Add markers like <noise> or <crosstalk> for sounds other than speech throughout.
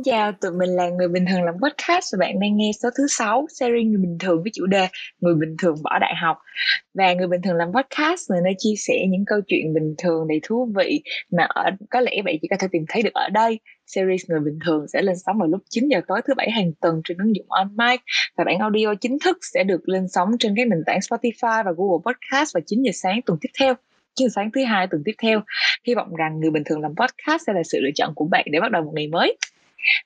Xin chào, tụi mình là Người Bình Thường làm podcast và bạn đang nghe số thứ 6 series Người Bình Thường với chủ đề Người Bình Thường bỏ đại học. Và Người Bình Thường làm podcast là nơi chia sẻ những câu chuyện bình thường đầy thú vị mà ở, có lẽ bạn chỉ có thể tìm thấy được ở đây. Series Người Bình Thường sẽ lên sóng vào lúc 9 giờ tối thứ bảy hàng tuần trên ứng dụng On và bản audio chính thức sẽ được lên sóng trên các nền tảng Spotify và Google Podcast vào 9 giờ sáng tuần tiếp theo chương sáng thứ hai tuần tiếp theo hy vọng rằng người bình thường làm podcast sẽ là sự lựa chọn của bạn để bắt đầu một ngày mới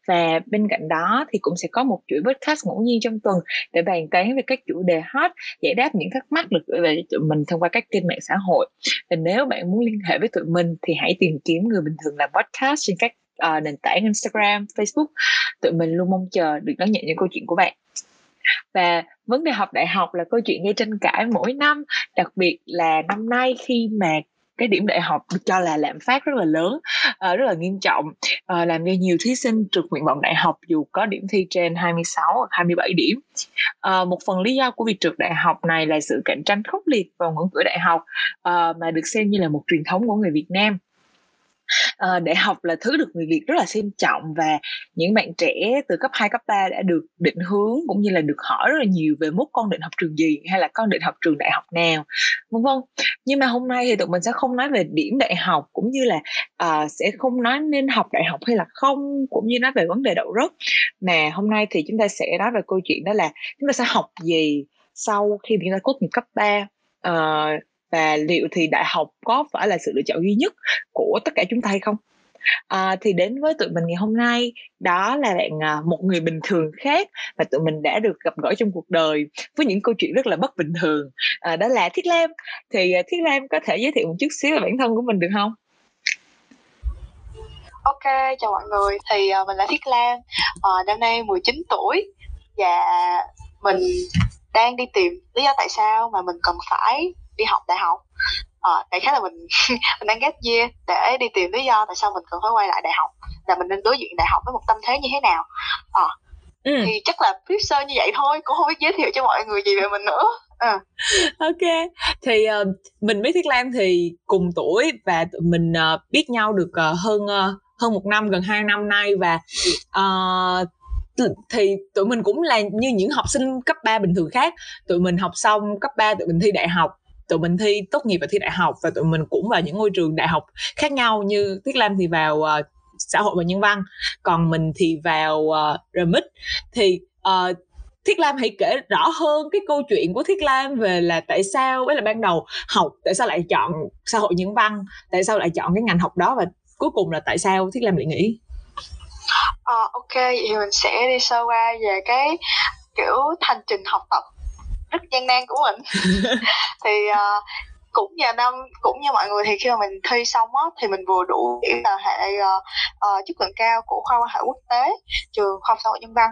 và bên cạnh đó thì cũng sẽ có một chuỗi podcast ngẫu nhiên trong tuần để bàn tán về các chủ đề hot giải đáp những thắc mắc được gửi về tụi mình thông qua các kênh mạng xã hội. Và nếu bạn muốn liên hệ với tụi mình thì hãy tìm kiếm người bình thường làm podcast trên các uh, nền tảng Instagram, Facebook. Tụi mình luôn mong chờ được đón nhận những câu chuyện của bạn. Và vấn đề học đại học là câu chuyện gây tranh cãi mỗi năm đặc biệt là năm nay khi mà cái điểm đại học được cho là lạm phát rất là lớn uh, rất là nghiêm trọng. Uh, làm cho nhiều thí sinh trượt nguyện vọng đại học dù có điểm thi trên 26 hoặc 27 điểm. Uh, một phần lý do của việc trượt đại học này là sự cạnh tranh khốc liệt vào ngưỡng cửa đại học uh, mà được xem như là một truyền thống của người Việt Nam. Ờ, à, đại học là thứ được người Việt rất là xem trọng và những bạn trẻ từ cấp 2, cấp 3 đã được định hướng cũng như là được hỏi rất là nhiều về mốt con định học trường gì hay là con định học trường đại học nào vân vân. Nhưng mà hôm nay thì tụi mình sẽ không nói về điểm đại học cũng như là à, sẽ không nói nên học đại học hay là không cũng như nói về vấn đề đậu rớt mà hôm nay thì chúng ta sẽ nói về câu chuyện đó là chúng ta sẽ học gì sau khi chúng ta tốt nghiệp cấp 3 uh, ờ, và liệu thì đại học có phải là sự lựa chọn duy nhất của tất cả chúng ta hay không? À, thì đến với tụi mình ngày hôm nay đó là bạn à, một người bình thường khác và tụi mình đã được gặp gỡ trong cuộc đời với những câu chuyện rất là bất bình thường. À, đó là thiết lam. Thì à, thiết lam có thể giới thiệu một chút xíu về bản thân của mình được không? Ok, chào mọi người. Thì uh, mình là Thiết Lam, uh, năm nay 19 tuổi. Và mình đang đi tìm lý do tại sao mà mình cần phải đi học đại học ờ, đại khái là mình <laughs> mình đang ghét year để đi tìm lý do tại sao mình cần phải quay lại đại học là mình nên đối diện đại học với một tâm thế như thế nào ờ, ừ. thì chắc là viết sơ như vậy thôi cũng không biết giới thiệu cho mọi người gì về mình nữa à. ok thì uh, mình với thiết lam thì cùng tuổi và tụi mình uh, biết nhau được uh, hơn uh, hơn một năm gần hai năm nay và uh, thì tụi mình cũng là như những học sinh cấp 3 bình thường khác tụi mình học xong cấp 3 tụi mình thi đại học tụi mình thi tốt nghiệp và thi đại học và tụi mình cũng vào những ngôi trường đại học khác nhau như Thiết Lam thì vào uh, xã hội và nhân văn còn mình thì vào ờ, uh, remit thì ờ, uh, Thiết Lam hãy kể rõ hơn cái câu chuyện của Thiết Lam về là tại sao với là ban đầu học tại sao lại chọn xã hội nhân văn tại sao lại chọn cái ngành học đó và cuối cùng là tại sao Thiết Lam lại nghĩ uh, ok vậy thì mình sẽ đi sâu qua về cái kiểu hành trình học tập rất gian nan của mình. <laughs> Thì uh, cũng nhờ năm cũng như mọi người thì khi mà mình thi xong á thì mình vừa đủ điểm là hệ uh, uh, chất lượng cao của khoa quan hệ quốc tế trường khoa học xã hội nhân văn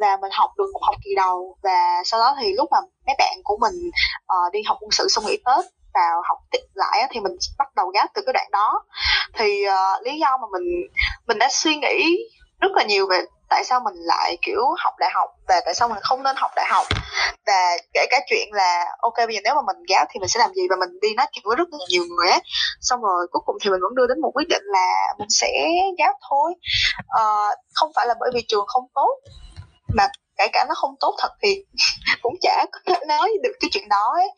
và mình học được một học kỳ đầu. Và sau đó thì lúc mà mấy bạn của mình uh, đi học quân sự xong nghỉ tết vào học tiếp lại thì mình bắt đầu gáp từ cái đoạn đó. Thì uh, lý do mà mình mình đã suy nghĩ rất là nhiều về tại sao mình lại kiểu học đại học và tại sao mình không nên học đại học? Và kể cả chuyện là ok bây giờ nếu mà mình gáo thì mình sẽ làm gì? Và mình đi nói chuyện với rất là nhiều người ấy xong rồi cuối cùng thì mình vẫn đưa đến một quyết định là mình sẽ gáo thôi. À, không phải là bởi vì trường không tốt mà kể cả nó không tốt thật thì <laughs> cũng chả có thể nói được cái chuyện đó ấy.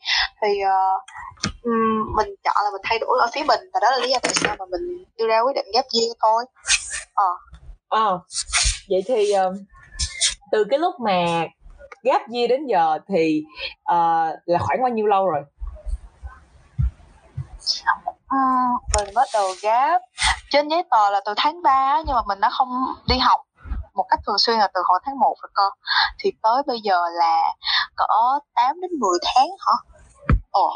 Thì uh, mình chọn là mình thay đổi ở phía mình và đó là lý do tại sao mà mình đưa ra quyết định ghép year thôi. Ờ. Uh. ờ vậy thì uh, từ cái lúc mà gap year đến giờ thì uh, là khoảng bao nhiêu lâu rồi? À, mình bắt đầu gap. Trên giấy tờ là từ tháng 3 nhưng mà mình đã không đi học một cách thường xuyên là từ hồi tháng 1 rồi cơ. Thì tới bây giờ là cỡ 8 đến 10 tháng hả? Ồ.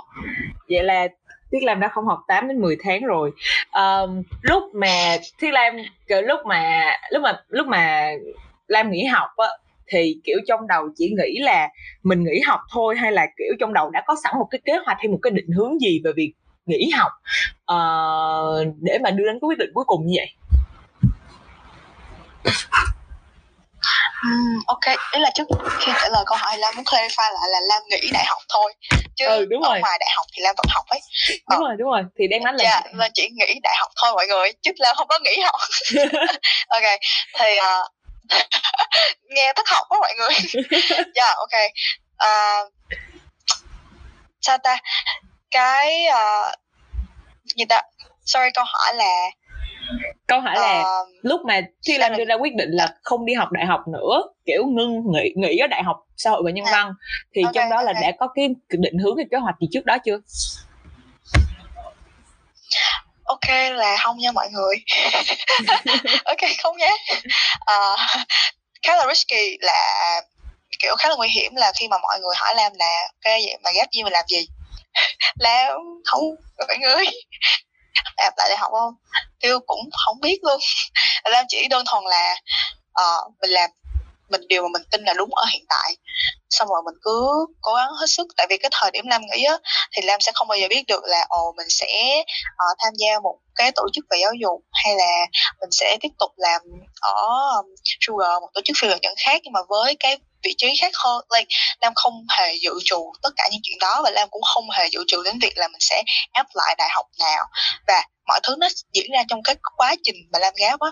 Vậy là Thiết Lam đã không học 8 đến 10 tháng rồi. Um, lúc mà Thiết Lam lúc mà lúc mà lúc mà Lam nghỉ học á thì kiểu trong đầu chỉ nghĩ là mình nghỉ học thôi hay là kiểu trong đầu đã có sẵn một cái kế hoạch hay một cái định hướng gì về việc nghỉ học uh, để mà đưa đến cái quyết định cuối cùng như vậy? Um, ok, ý là trước khi trả lời câu hỏi Lam muốn clarify lại là Lam nghĩ đại học thôi chứ ừ, đúng ở rồi. ngoài đại học thì lam vẫn học ấy. Đúng ờ. rồi đúng rồi. Thì đang nói là dạ, là chỉ nghĩ đại học thôi mọi người chứ lam không có nghĩ học. <laughs> Ok thì uh, <laughs> nghe thất học quá mọi người. <laughs> Dạ yeah, ok. Uh, sao ta? Cái uh, gì ta? Sorry câu hỏi là câu hỏi là uh, lúc mà khi Lam đưa ra quyết định là không đi học đại học nữa kiểu ngưng nghỉ nghỉ ở đại học xã hội và nhân à. văn thì okay, trong đó là đã có cái định hướng cái kế hoạch gì trước đó chưa? Ok là không nha mọi người. <laughs> Ok không nhé. Uh, khá là risky là kiểu khá là nguy hiểm là khi mà mọi người hỏi Lam là ok vậy mà ghép gì mà làm gì? <laughs> Lam không mọi người áp lại đại học không tiêu cũng không biết luôn. <laughs> Lam chỉ đơn thuần là uh, mình làm mình điều mà mình tin là đúng ở hiện tại. Xong rồi mình cứ cố gắng hết sức tại vì cái thời điểm lam nghĩ á thì lam sẽ không bao giờ biết được là ồ mình sẽ uh, tham gia một cái tổ chức về giáo dục hay là mình sẽ tiếp tục làm ở um, sugar một tổ chức phi lợi nhuận khác. Nhưng mà với cái vị trí khác hơn. Like, lam không hề dự trù tất cả những chuyện đó và lam cũng không hề dự trù đến việc là mình sẽ áp lại đại học nào. Và mọi thứ nó diễn ra trong cái quá trình mà lam gáp á.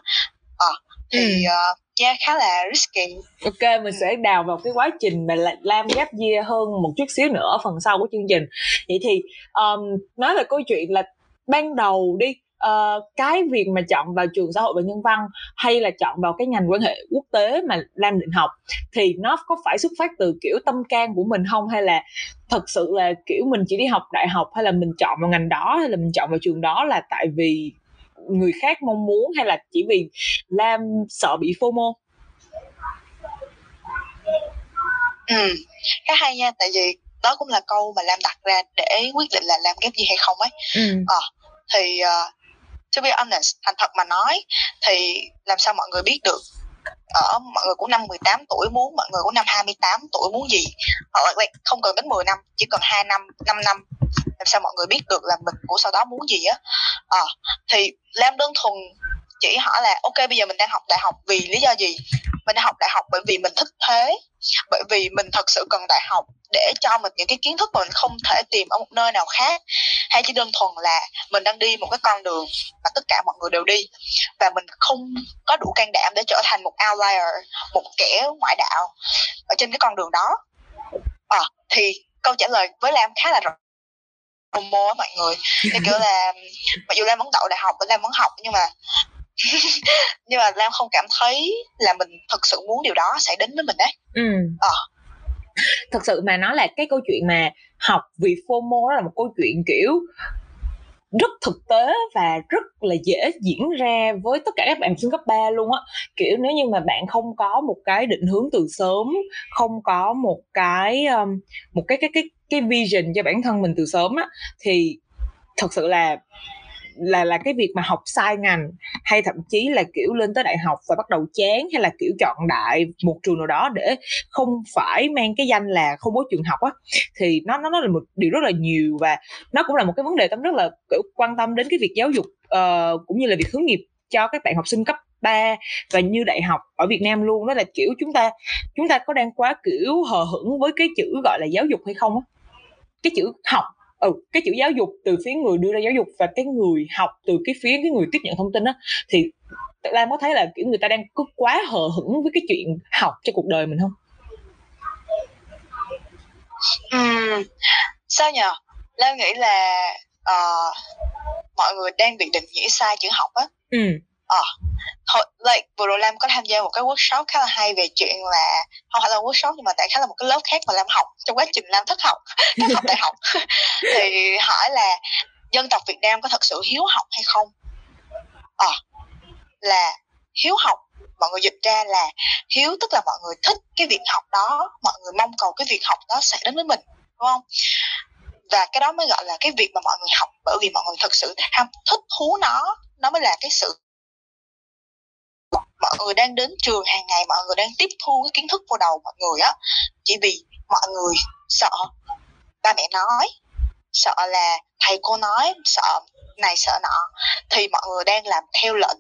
À, thì ừ. uh, yeah, khá là risky. Ok mình sẽ đào vào cái quá trình mà làm gap year hơn một chút xíu nữa ở phần sau của chương trình. Vậy thì um, nói về câu chuyện là ban đầu đi uh, cái việc mà chọn vào trường xã hội và nhân văn hay là chọn vào cái ngành quan hệ quốc tế mà Lam định học thì nó có phải xuất phát từ kiểu tâm can của mình không hay là thật sự là kiểu mình chỉ đi học đại học hay là mình chọn vào ngành đó hay là mình chọn vào trường đó là tại vì người khác mong muốn hay là chỉ vì Lam sợ bị FOMO? Ừ, khá hay nha, tại vì đó cũng là câu mà Lam đặt ra để quyết định là làm ghép gì hay không ấy. Ừ. À, thì uh, to be honest, thành thật mà nói thì làm sao mọi người biết được? Ở mọi người của năm 18 tuổi muốn mọi người của năm 28 tuổi muốn gì? Ờ, Hoặc là không cần đến 10 năm chỉ cần 2 năm 5 năm. Làm sao mọi người biết được là mình của sau đó muốn gì á? À, thì lam đơn thuần chỉ hỏi là ok bây giờ mình đang học đại học vì lý do gì? Mình đang học đại học bởi vì mình thích thế bởi vì mình thật sự cần đại học để cho mình những cái kiến thức mà mình không thể tìm ở một nơi nào khác. Hay chỉ đơn thuần là mình đang đi một cái con đường mà tất cả mọi người đều đi và mình không có đủ can đảm để trở thành một outlier một kẻ ngoại đạo ở trên cái con đường đó. À, thì câu trả lời với lam khá là rõ mô á mọi người. Thì kiểu là mặc dù lam vẫn đậu đại học lam vẫn học nhưng mà <laughs> nhưng mà lam không cảm thấy là mình thật sự muốn điều đó sẽ đến với mình đấy ừ. à. thật sự mà nói là cái câu chuyện mà học vì FOMO đó là một câu chuyện kiểu rất thực tế và rất là dễ diễn ra với tất cả các bạn sinh cấp 3 luôn á kiểu nếu như mà bạn không có một cái định hướng từ sớm không có một cái um, một cái cái cái cái vision cho bản thân mình từ sớm á thì thật sự là là là cái việc mà học sai ngành hay thậm chí là kiểu lên tới đại học và bắt đầu chán hay là kiểu chọn đại một trường nào đó để không phải mang cái danh là không có trường học á thì nó nó nó là một điều rất là nhiều và nó cũng là một cái vấn đề tâm rất là kiểu quan tâm đến cái việc giáo dục uh, cũng như là việc hướng nghiệp cho các bạn học sinh cấp 3 và như đại học ở Việt Nam luôn. Đó là kiểu chúng ta chúng ta có đang quá kiểu hờ hững với cái chữ gọi là giáo dục hay không á? Cái chữ học ừ cái chữ giáo dục từ phía người đưa ra giáo dục và cái người học từ cái phía cái người tiếp nhận thông tin á thì Lam có thấy là kiểu người ta đang cứ quá hờ hững với cái chuyện học cho cuộc đời mình không? Ừ, sao nhờ? Lam nghĩ là uh, mọi người đang bị định nghĩa sai chữ học á. Ừ. Ờ, hồi, like, vừa rồi Lam có tham gia một cái workshop khá là hay về chuyện là không phải là workshop nhưng mà tại khá là một cái lớp khác mà Lam học trong quá trình Lam thất học <laughs> thất học đại học. <laughs> Thì hỏi là dân tộc Việt Nam có thật sự hiếu học hay không? À, là hiếu học mọi người dịch ra là hiếu tức là mọi người thích cái việc học đó mọi người mong cầu cái việc học đó sẽ đến với mình đúng không? Và cái đó mới gọi là cái việc mà mọi người học bởi vì mọi người thật sự tham thích thú nó nó mới là cái sự mọi người đang đến trường hàng ngày mọi người đang tiếp thu cái kiến thức vào đầu mọi người á. Chỉ vì mọi người sợ ba mẹ nói sợ là thầy cô nói sợ này sợ nọ thì mọi người đang làm theo lệnh.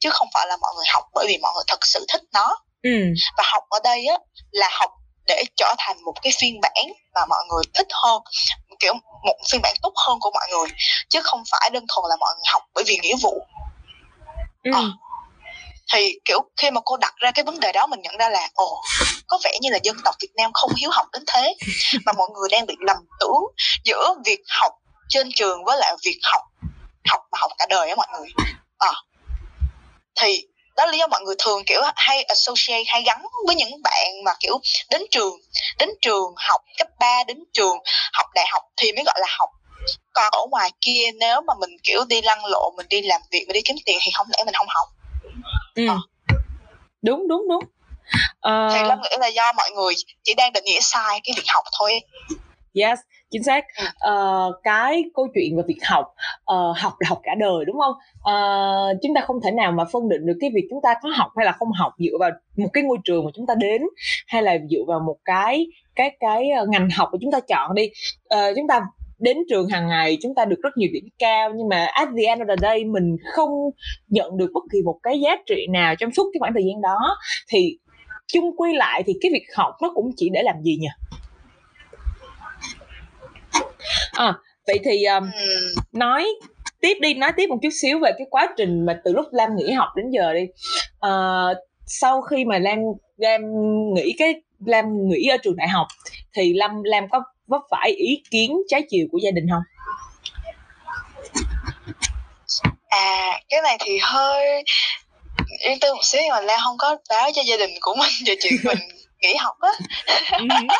Chứ không phải là mọi người học bởi vì mọi người thật sự thích nó. Ừ. và học ở đây á là học để trở thành một cái phiên bản mà mọi người thích hơn kiểu một phiên bản tốt hơn của mọi người. Chứ không phải đơn thuần là mọi người học bởi vì nghĩa vụ. Ừ. à, thì kiểu khi mà cô đặt ra cái vấn đề đó mình nhận ra là ồ có vẻ như là dân tộc Việt Nam không hiếu học đến thế mà mọi người đang bị lầm tưởng giữa việc học trên trường với lại việc học học mà học cả đời á mọi người. À, thì đó là lý do mọi người thường kiểu hay associate hay gắn với những bạn mà kiểu đến trường đến trường học cấp 3 đến trường học đại học thì mới gọi là học. Còn ở ngoài kia nếu mà mình kiểu đi lăn lộ mình đi làm việc mình đi kiếm tiền thì không lẽ mình không học? Ừ. à. đúng đúng đúng. Uh... thì lâm nghĩ là do mọi người chỉ đang định nghĩa sai cái việc học thôi. Yes chính xác. Uh, cái câu chuyện về việc học uh, học là học cả đời đúng không? Uh, chúng ta không thể nào mà phân định được cái việc chúng ta có học hay là không học dựa vào một cái ngôi trường mà chúng ta đến hay là dựa vào một cái cái cái ngành học mà chúng ta chọn đi. Uh, chúng ta đến trường hàng ngày chúng ta được rất nhiều điểm cao nhưng mà at the end of the day mình không nhận được bất kỳ một cái giá trị nào trong suốt cái khoảng thời gian đó. Thì chung quy lại thì cái việc học nó cũng chỉ để làm gì nhỉ? À, vậy thì um, nói tiếp đi nói tiếp một chút xíu về cái quá trình mà từ lúc lam nghỉ học đến giờ đi. Uh, sau khi mà lam lam nghỉ cái lam nghỉ ở trường đại học thì lam lam có vấp phải ý kiến trái chiều của gia đình không? À cái này thì hơi yên tư một xíu nhưng mà lam không có báo cho gia đình của mình về chuyện mình nghỉ học á. Ừ. <laughs>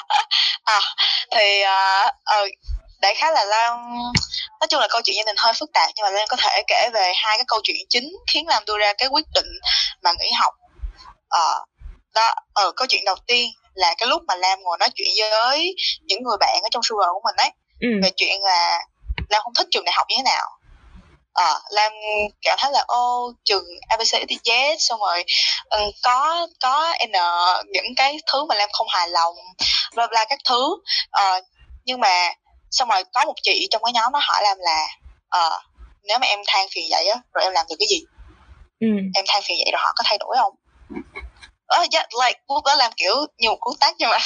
à thì uh, uh, đại khái là Lan nói chung là câu chuyện gia đình hơi phức tạp nhưng mà Lan có thể kể về hai cái câu chuyện chính khiến Lan đưa ra cái quyết định mà nghỉ học. Ờ, đó ở ờ, câu chuyện đầu tiên là cái lúc mà Lam ngồi nói chuyện với những người bạn ở trong Sugar của mình ấy. Ừ. về chuyện là Lam không thích trường đại học như thế nào. À, Lam cảm thấy là ô trường ABC thì Z xong rồi um, có có n những cái thứ mà Lam không hài lòng bla bla các thứ. Uh, nhưng mà xong rồi có một chị trong cái nhóm nó hỏi làm là uh, nếu mà em than phiền vậy á rồi em làm được cái gì? Ừ. em than phiền vậy rồi họ có thay đổi không uh, yeah, like lúc đó làm kiểu nhiều cú tác nhưng mà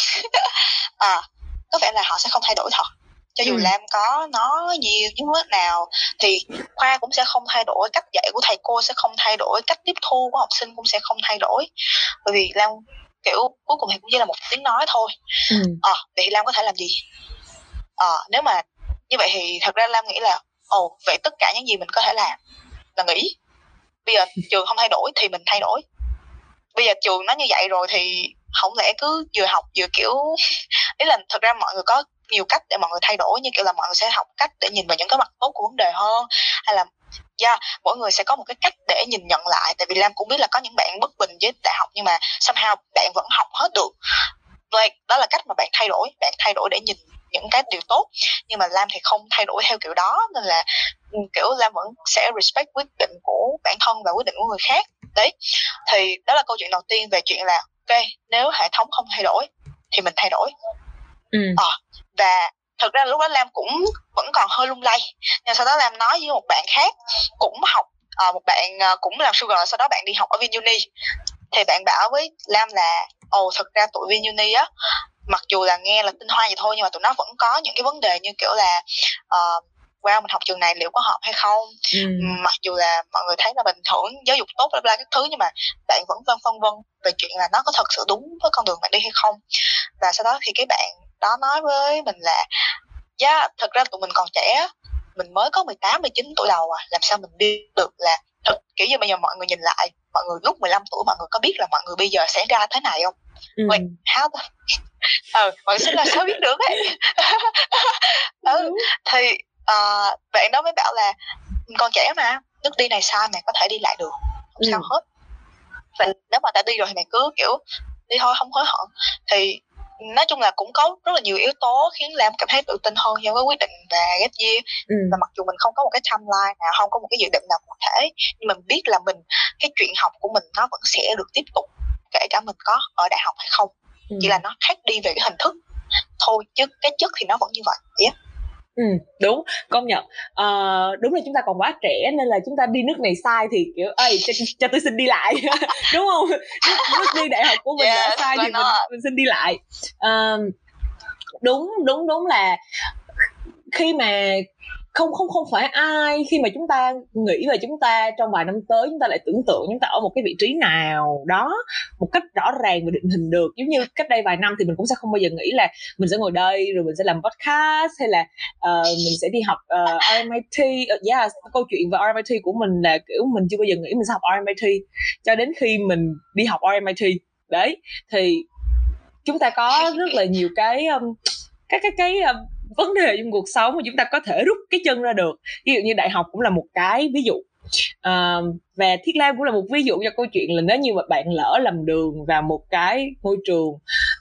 à, <laughs> có vẻ là họ sẽ không thay đổi thật. Cho dù ừ. Lam có nó nhiều những mức nào thì khoa cũng sẽ không thay đổi cách dạy của thầy cô sẽ không thay đổi cách tiếp thu của học sinh cũng sẽ không thay đổi. Bởi vì Lam kiểu cuối cùng thì cũng chỉ là một tiếng nói thôi. Ừ. à, vậy thì Lam có thể làm gì? À, nếu mà như vậy thì thật ra Lam nghĩ là ồ vậy tất cả những gì mình có thể làm là nghĩ bây giờ trường không thay đổi thì mình thay đổi bây giờ trường nó như vậy rồi thì không lẽ cứ vừa học vừa kiểu ý là thật ra mọi người có nhiều cách để mọi người thay đổi như kiểu là mọi người sẽ học cách để nhìn vào những cái mặt tốt của vấn đề hơn hay là yeah, mỗi người sẽ có một cái cách để nhìn nhận lại. Tại vì lam cũng biết là có những bạn bất bình với đại học nhưng mà somehow bạn vẫn học hết được. Like, đó là cách mà bạn thay đổi bạn thay đổi để nhìn những cái điều tốt. Nhưng mà lam thì không thay đổi theo kiểu đó nên là ừ, kiểu lam vẫn sẽ respect quyết định của bản thân và quyết định của người khác đấy thì đó là câu chuyện đầu tiên về chuyện là ok nếu hệ thống không thay đổi thì mình thay đổi. Ừ. à, và thực ra lúc đó lam cũng vẫn còn hơi lung lay. Nhưng sau đó lam nói với một bạn khác cũng học à, một bạn à, cũng làm sugar sau đó bạn đi học ở VinUni. Thì bạn bảo với lam là ồ thực ra tụi VinUni á mặc dù là nghe là tinh hoa vậy thôi nhưng mà tụi nó vẫn có những cái vấn đề như kiểu là uh, wow mình học trường này liệu có hợp hay không? Ừ. mặc dù là mọi người thấy là bình thường giáo dục tốt bla bla các thứ nhưng mà bạn vẫn vân phân vân về chuyện là nó có thật sự đúng với con đường bạn đi hay không. Và sau đó thì cái bạn đó nói với mình là giá yeah, thật ra tụi mình còn trẻ mình mới có 18, 19 tuổi đầu à làm sao mình đi được là thật? Kiểu như bây giờ mọi người nhìn lại mọi người lúc 15 tuổi mọi người có biết là mọi người bây giờ sẽ ra thế này không? Ừ. Wait, how the... <laughs> ừ, mọi người sẽ là sao biết được ấy? <laughs> Ừ, thì uh, bạn đó mới bảo là con trẻ mà nước đi này sai mày có thể đi lại được không ừ. sao hết và nếu mà đã đi rồi thì mày cứ kiểu đi thôi không hối hận thì nói chung là cũng có rất là nhiều yếu tố khiến Lam cảm thấy tự tin hơn trong cái quyết định về ghép year ừ. và mặc dù mình không có một cái timeline nào không có một cái dự định nào cụ thể nhưng mình biết là mình cái chuyện học của mình nó vẫn sẽ được tiếp tục kể cả mình có ở đại học hay không ừ. chỉ là nó khác đi về cái hình thức thôi chứ cái chất thì nó vẫn như vậy yeah. Ừ, đúng công nhận. Uh, đúng là chúng ta còn quá trẻ nên là chúng ta đi nước này sai thì kiểu ơi cho, cho tôi xin đi lại. <laughs> Đúng không? Nước, đi đại học của mình yes, đã sai thì mình, mình xin đi lại. Uh, đúng đúng đúng là khi mà không không không phải ai. Khi mà chúng ta nghĩ về chúng ta trong vài năm tới chúng ta lại tưởng tượng chúng ta ở một cái vị trí nào. Đó một cách rõ ràng và định hình được. Giống như cách đây vài năm thì mình cũng sẽ không bao giờ nghĩ là mình sẽ ngồi đây rồi mình sẽ làm podcast hay là uh, mình sẽ đi học ờ, uh, RMIT uh, ờ, yeah, câu chuyện về RMIT của mình là kiểu mình chưa bao giờ nghĩ mình sẽ học RMIT cho đến khi mình đi học RMIT đấy thì chúng ta có rất là nhiều cái um, các cái cái um, vấn đề trong cuộc sống mà chúng ta có thể rút cái chân ra được. Ví dụ như đại học cũng là một cái ví dụ. Ờ, à, và thiết lam cũng là một ví dụ cho câu chuyện là nếu như mà bạn lỡ lầm đường vào một cái môi trường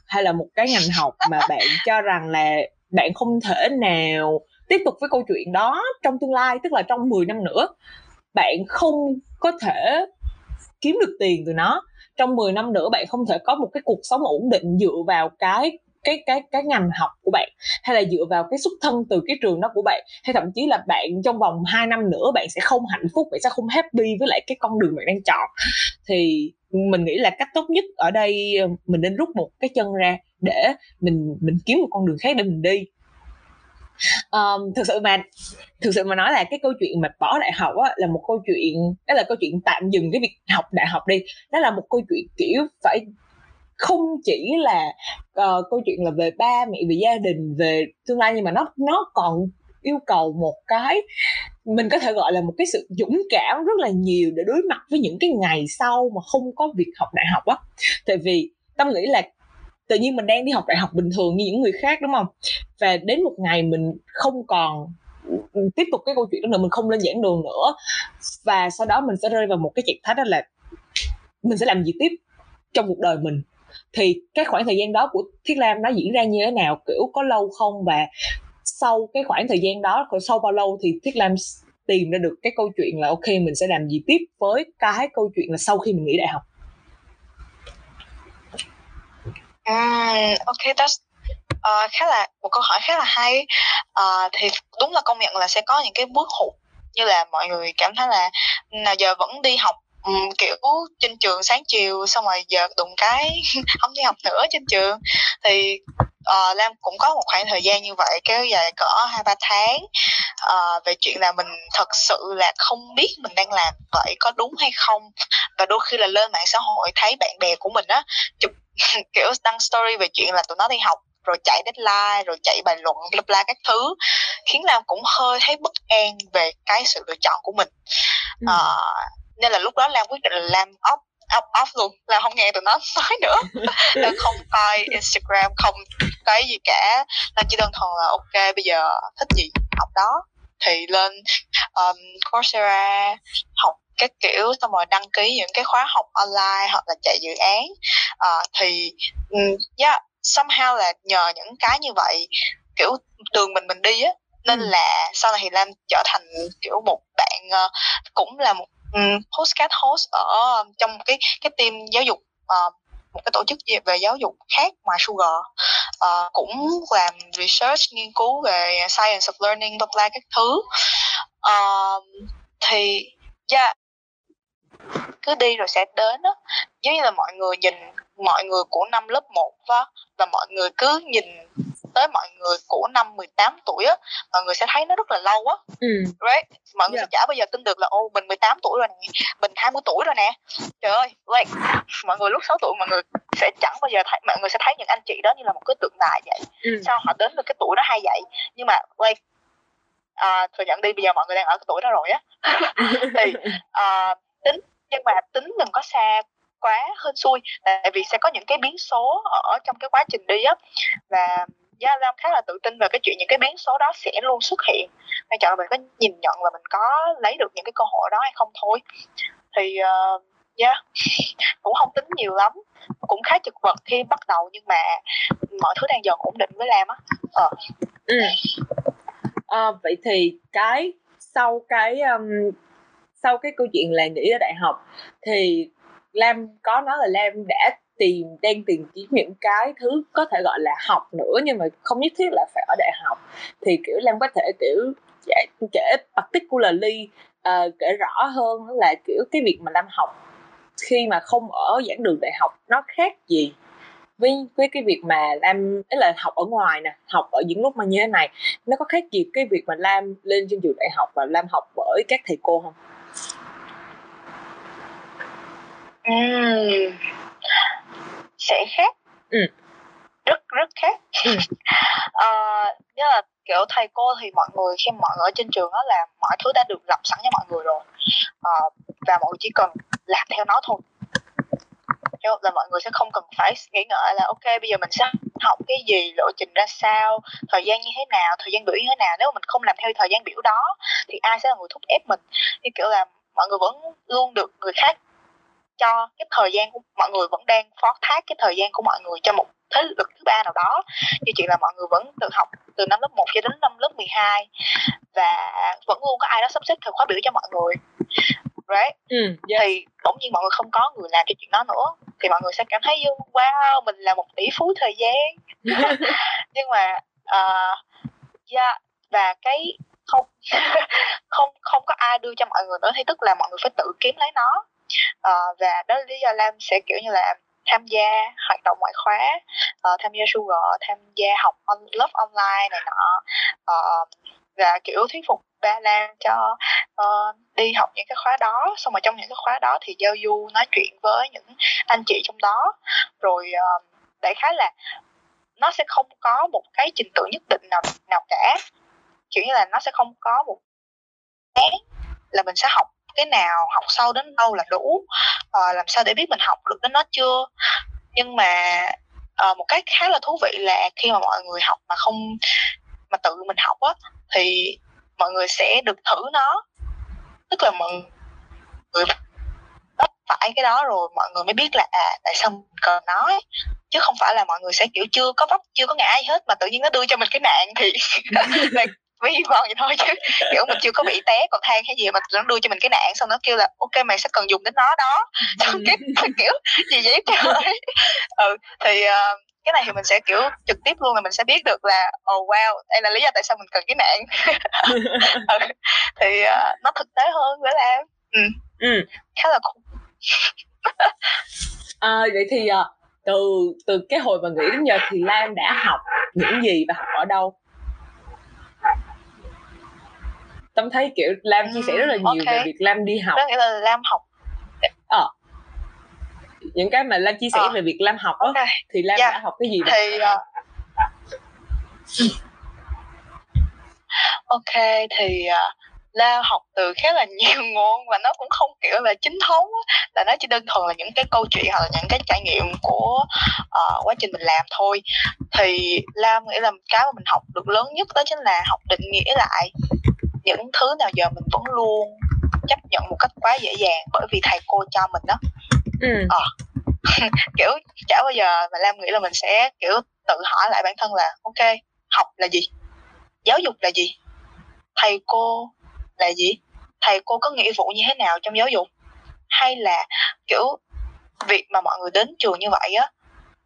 hay là một cái ngành học mà bạn cho rằng là bạn không thể nào tiếp tục với câu chuyện đó trong tương lai tức là trong 10 năm nữa bạn không có thể kiếm được tiền từ nó. Trong 10 năm nữa bạn không thể có một cái cuộc sống ổn định dựa vào cái cái cái cái ngành học của bạn hay là dựa vào cái xuất thân từ cái trường đó của bạn? Hay thậm chí là bạn trong vòng 2 năm nữa bạn sẽ không hạnh phúc bạn sẽ không happy với lại cái con đường bạn đang chọn? Thì mình nghĩ là cách tốt nhất ở đây ờ, mình nên rút một cái chân ra để mình mình kiếm một con đường khác để mình đi. Um, thực sự mà thực sự mà nói là cái câu chuyện mà bỏ đại học á là một câu chuyện đó là câu chuyện tạm dừng cái việc học đại học đi. Đó là một câu chuyện kiểu phải không chỉ là uh, câu chuyện là về ba mẹ về gia đình về tương lai nhưng mà nó nó còn yêu cầu một cái mình có thể gọi là một cái sự dũng cảm rất là nhiều để đối mặt với những cái ngày sau mà không có việc học đại học á. Tại vì tâm nghĩ là tự nhiên mình đang đi học đại học bình thường như những người khác đúng không? Và đến một ngày mình không còn ừ, ừ, tiếp tục cái câu chuyện đó nữa mình không lên giảng đường nữa. Và sau đó mình sẽ rơi vào một cái trạng thái đó là mình sẽ làm gì tiếp trong cuộc đời mình? Thì cái khoảng thời gian đó của thiết lam nó diễn ra như thế nào kiểu có lâu không và sau cái khoảng thời gian đó sau bao lâu thì thiết lam tìm ra được cái câu chuyện là ok mình sẽ làm gì tiếp với cái câu chuyện là sau khi mình nghỉ đại học Um, ok, that's uh, khá là một câu hỏi khá là hay. Uh, thì đúng là công nhận là sẽ có những cái bước hụt như là mọi người cảm thấy là nào giờ vẫn đi học um, kiểu trên trường sáng chiều xong rồi giờ đụng cái <laughs> không đi học nữa trên trường. Thì uh, Lam cũng có một khoảng thời gian như vậy kéo dài cỡ hai ba tháng. Uh, về chuyện là mình thật sự là không biết mình đang làm vậy có đúng hay không. Và đôi khi là lên mạng xã hội thấy bạn bè của mình á chụp <laughs> kiểu đăng story về chuyện là tụi nó đi học rồi chạy deadline rồi chạy bài luận bla bla các thứ khiến Lam cũng hơi thấy bất an về cái sự lựa chọn của mình. Ừ. uh, nên là lúc đó Lam quyết định là làm off off off luôn. Là không nghe tụi nó nói nữa. <laughs> Là không coi Instagram không cái gì cả. Là chỉ đơn thuần là ok bây giờ thích gì học đó. Thì lên um, Coursera học các kiểu xong rồi đăng ký những cái khóa học online hoặc là chạy dự án. Uh, thì yeah somehow là nhờ những cái như vậy kiểu đường mình mình đi á. Nên ừ. là sau này thì Lam trở thành kiểu một bạn uh, cũng là một um, postcard host ở um, trong cái cái team giáo dục uh, một cái tổ chức về giáo dục khác ngoài Sugar. Uh, cũng làm research nghiên cứu về science of learning bla bla các thứ. Uh, thì yeah cứ đi rồi sẽ đến đó giống như là mọi người nhìn mọi người của năm lớp 1 đó, và mọi người cứ nhìn tới mọi người của năm 18 tuổi á mọi người sẽ thấy nó rất là lâu á. Ừ. right? Mọi người yeah. sẽ chả bao giờ tin được là ô mình 18 tuổi rồi nè mình 20 tuổi rồi nè. Trời ơi like mọi người lúc 6 tuổi mọi người sẽ chẳng bao giờ thấy mọi người sẽ thấy những anh chị đó như là một cái tượng đài vậy. Ừ. sao họ đến được cái tuổi đó hay vậy? Nhưng mà like à, thừa nhận đi bây giờ mọi người đang ở cái tuổi đó rồi á. <laughs> Thì à, tính nhưng mà tính đừng có xa quá hơn xui tại vì sẽ có những cái biến số ở trong cái quá trình đi á. Và Gia Lam khá là tự tin về cái chuyện những cái biến số đó sẽ luôn xuất hiện quan trọng là mình có nhìn nhận là mình có lấy được những cái cơ hội đó hay không thôi thì uh, yeah <laughs> cũng không tính nhiều lắm cũng khá chật vật khi bắt đầu nhưng mà mọi thứ đang dần ổn định với Lam á ờ. ừ. à, vậy thì cái sau cái um, sau cái câu chuyện là nghỉ ở đại học thì Lam có nói là Lam đã tìm đang tìm kiếm những cái thứ có thể gọi là học nữa nhưng mà không nhất thiết là phải ở đại học. Thì kiểu lam có thể kiểu kể, kể particularly uh, ờ, kể rõ hơn là kiểu cái việc mà lam học khi mà không ở giảng đường đại học nó khác gì với với cái việc mà lam ấy là học ở ngoài nè học ở những lúc mà như thế này. Nó có khác gì cái việc mà lam lên trên trường đại học và lam học bởi các thầy cô không? À, sẽ khác. Ừ. rất rất khác. <laughs> Uh, như là kiểu thầy cô thì mọi người khi mọi người ở trên trường đó là mọi thứ đã được lập sẵn cho mọi người rồi. Uh, và mọi người chỉ cần làm theo nó thôi. Hiểu là mọi người sẽ không cần phải nghĩ ngợi là ok bây giờ mình sẽ học cái gì lộ trình ra sao thời gian như thế nào thời gian biểu như thế nào. Nếu mà mình không làm theo thời gian biểu đó thì ai sẽ là người thúc ép mình? Như kiểu là mọi người vẫn luôn được người khác cho cái thời gian của mọi người vẫn đang phó thác cái thời gian của mọi người cho một thế lực thứ ba nào đó. Như chuyện là mọi người vẫn tự học từ năm lớp 1 cho đến năm lớp 12 và vẫn luôn có ai đó sắp xếp thời khóa biểu cho mọi người. Right? Ừ, yes. thì bỗng nhiên mọi người không có người làm cho chuyện đó nữa. Thì mọi người sẽ cảm thấy wow mình là một tỷ phú thời gian. <laughs> Nhưng mà uh, yeah, và cái không <laughs> không không có ai đưa cho mọi người nữa. Thì tức là mọi người phải tự kiếm lấy nó uh, và đó là lý do lam sẽ kiểu như là tham gia hoạt động ngoại khóa uh, tham gia sugar tham gia học on, lớp online này nọ. Uh, và kiểu thuyết phục ba lan cho uh, đi học những cái khóa đó. Xong rồi trong những cái khóa đó thì giao du nói chuyện với những anh chị trong đó. Rồi uh, đại khái là nó sẽ không có một cái trình tự nhất định nào nào cả. Kiểu như là nó sẽ không có một cái là mình sẽ học cái nào học sâu đến đâu là đủ. Uh, làm sao để biết mình học được đến nó chưa? Nhưng mà uh, một cái khá là thú vị là khi mà mọi người học mà không mà tự mình học á thì mọi người sẽ được thử nó. Tức là mọi người bắt phải cái đó rồi mọi người mới biết là à tại sao mình cần nó ấy. chứ không phải là mọi người sẽ kiểu chưa có vấp chưa có ngã gì hết mà tự nhiên nó đưa cho mình cái nạn thì <laughs> <laughs> là ví dụ vậy thôi chứ kiểu mình chưa có bị té cầu thang hay gì mà nó đưa cho mình cái nạn xong nó kêu là ok mày sẽ cần dùng đến nó đó <laughs> xong cái <laughs> kiểu gì vậy trời ừ thì uh, cái này thì mình sẽ kiểu trực tiếp luôn là mình sẽ biết được là oh wow đây là lý do tại sao mình cần cái nạn <laughs> ừ. thì uh, nó thực tế hơn với là ừ. ừ. khá là cool à, vậy thì uh, từ từ cái hồi mà nghỉ đến giờ thì Lam đã học những gì và học ở đâu Tâm thấy kiểu Lam chia sẻ rất là nhiều okay. về việc Lam đi học Đó nghĩa là Lam học Ờ những cái mà Lam chia sẻ à. về việc Lam học á okay. thì Lam yeah. Dạ. đã học cái gì đó? thì uh... ok thì uh, La học từ khá là nhiều <laughs> nguồn và nó cũng không kiểu là chính thống là nó chỉ đơn thuần là những cái câu chuyện hoặc là những cái trải nghiệm của uh, quá trình mình làm thôi thì La nghĩ là cái mà mình học được lớn nhất đó chính là học định nghĩa lại những thứ nào giờ mình vẫn luôn chấp nhận một cách quá dễ dàng bởi vì thầy cô cho mình đó ừ. ờ. <laughs> kiểu chả bao giờ mà lam nghĩ là mình sẽ kiểu tự hỏi lại bản thân là ok học là gì? Giáo dục là gì? Thầy cô là gì? Thầy cô có nghĩa vụ như thế nào trong giáo dục? Hay là kiểu việc mà mọi người đến trường như vậy á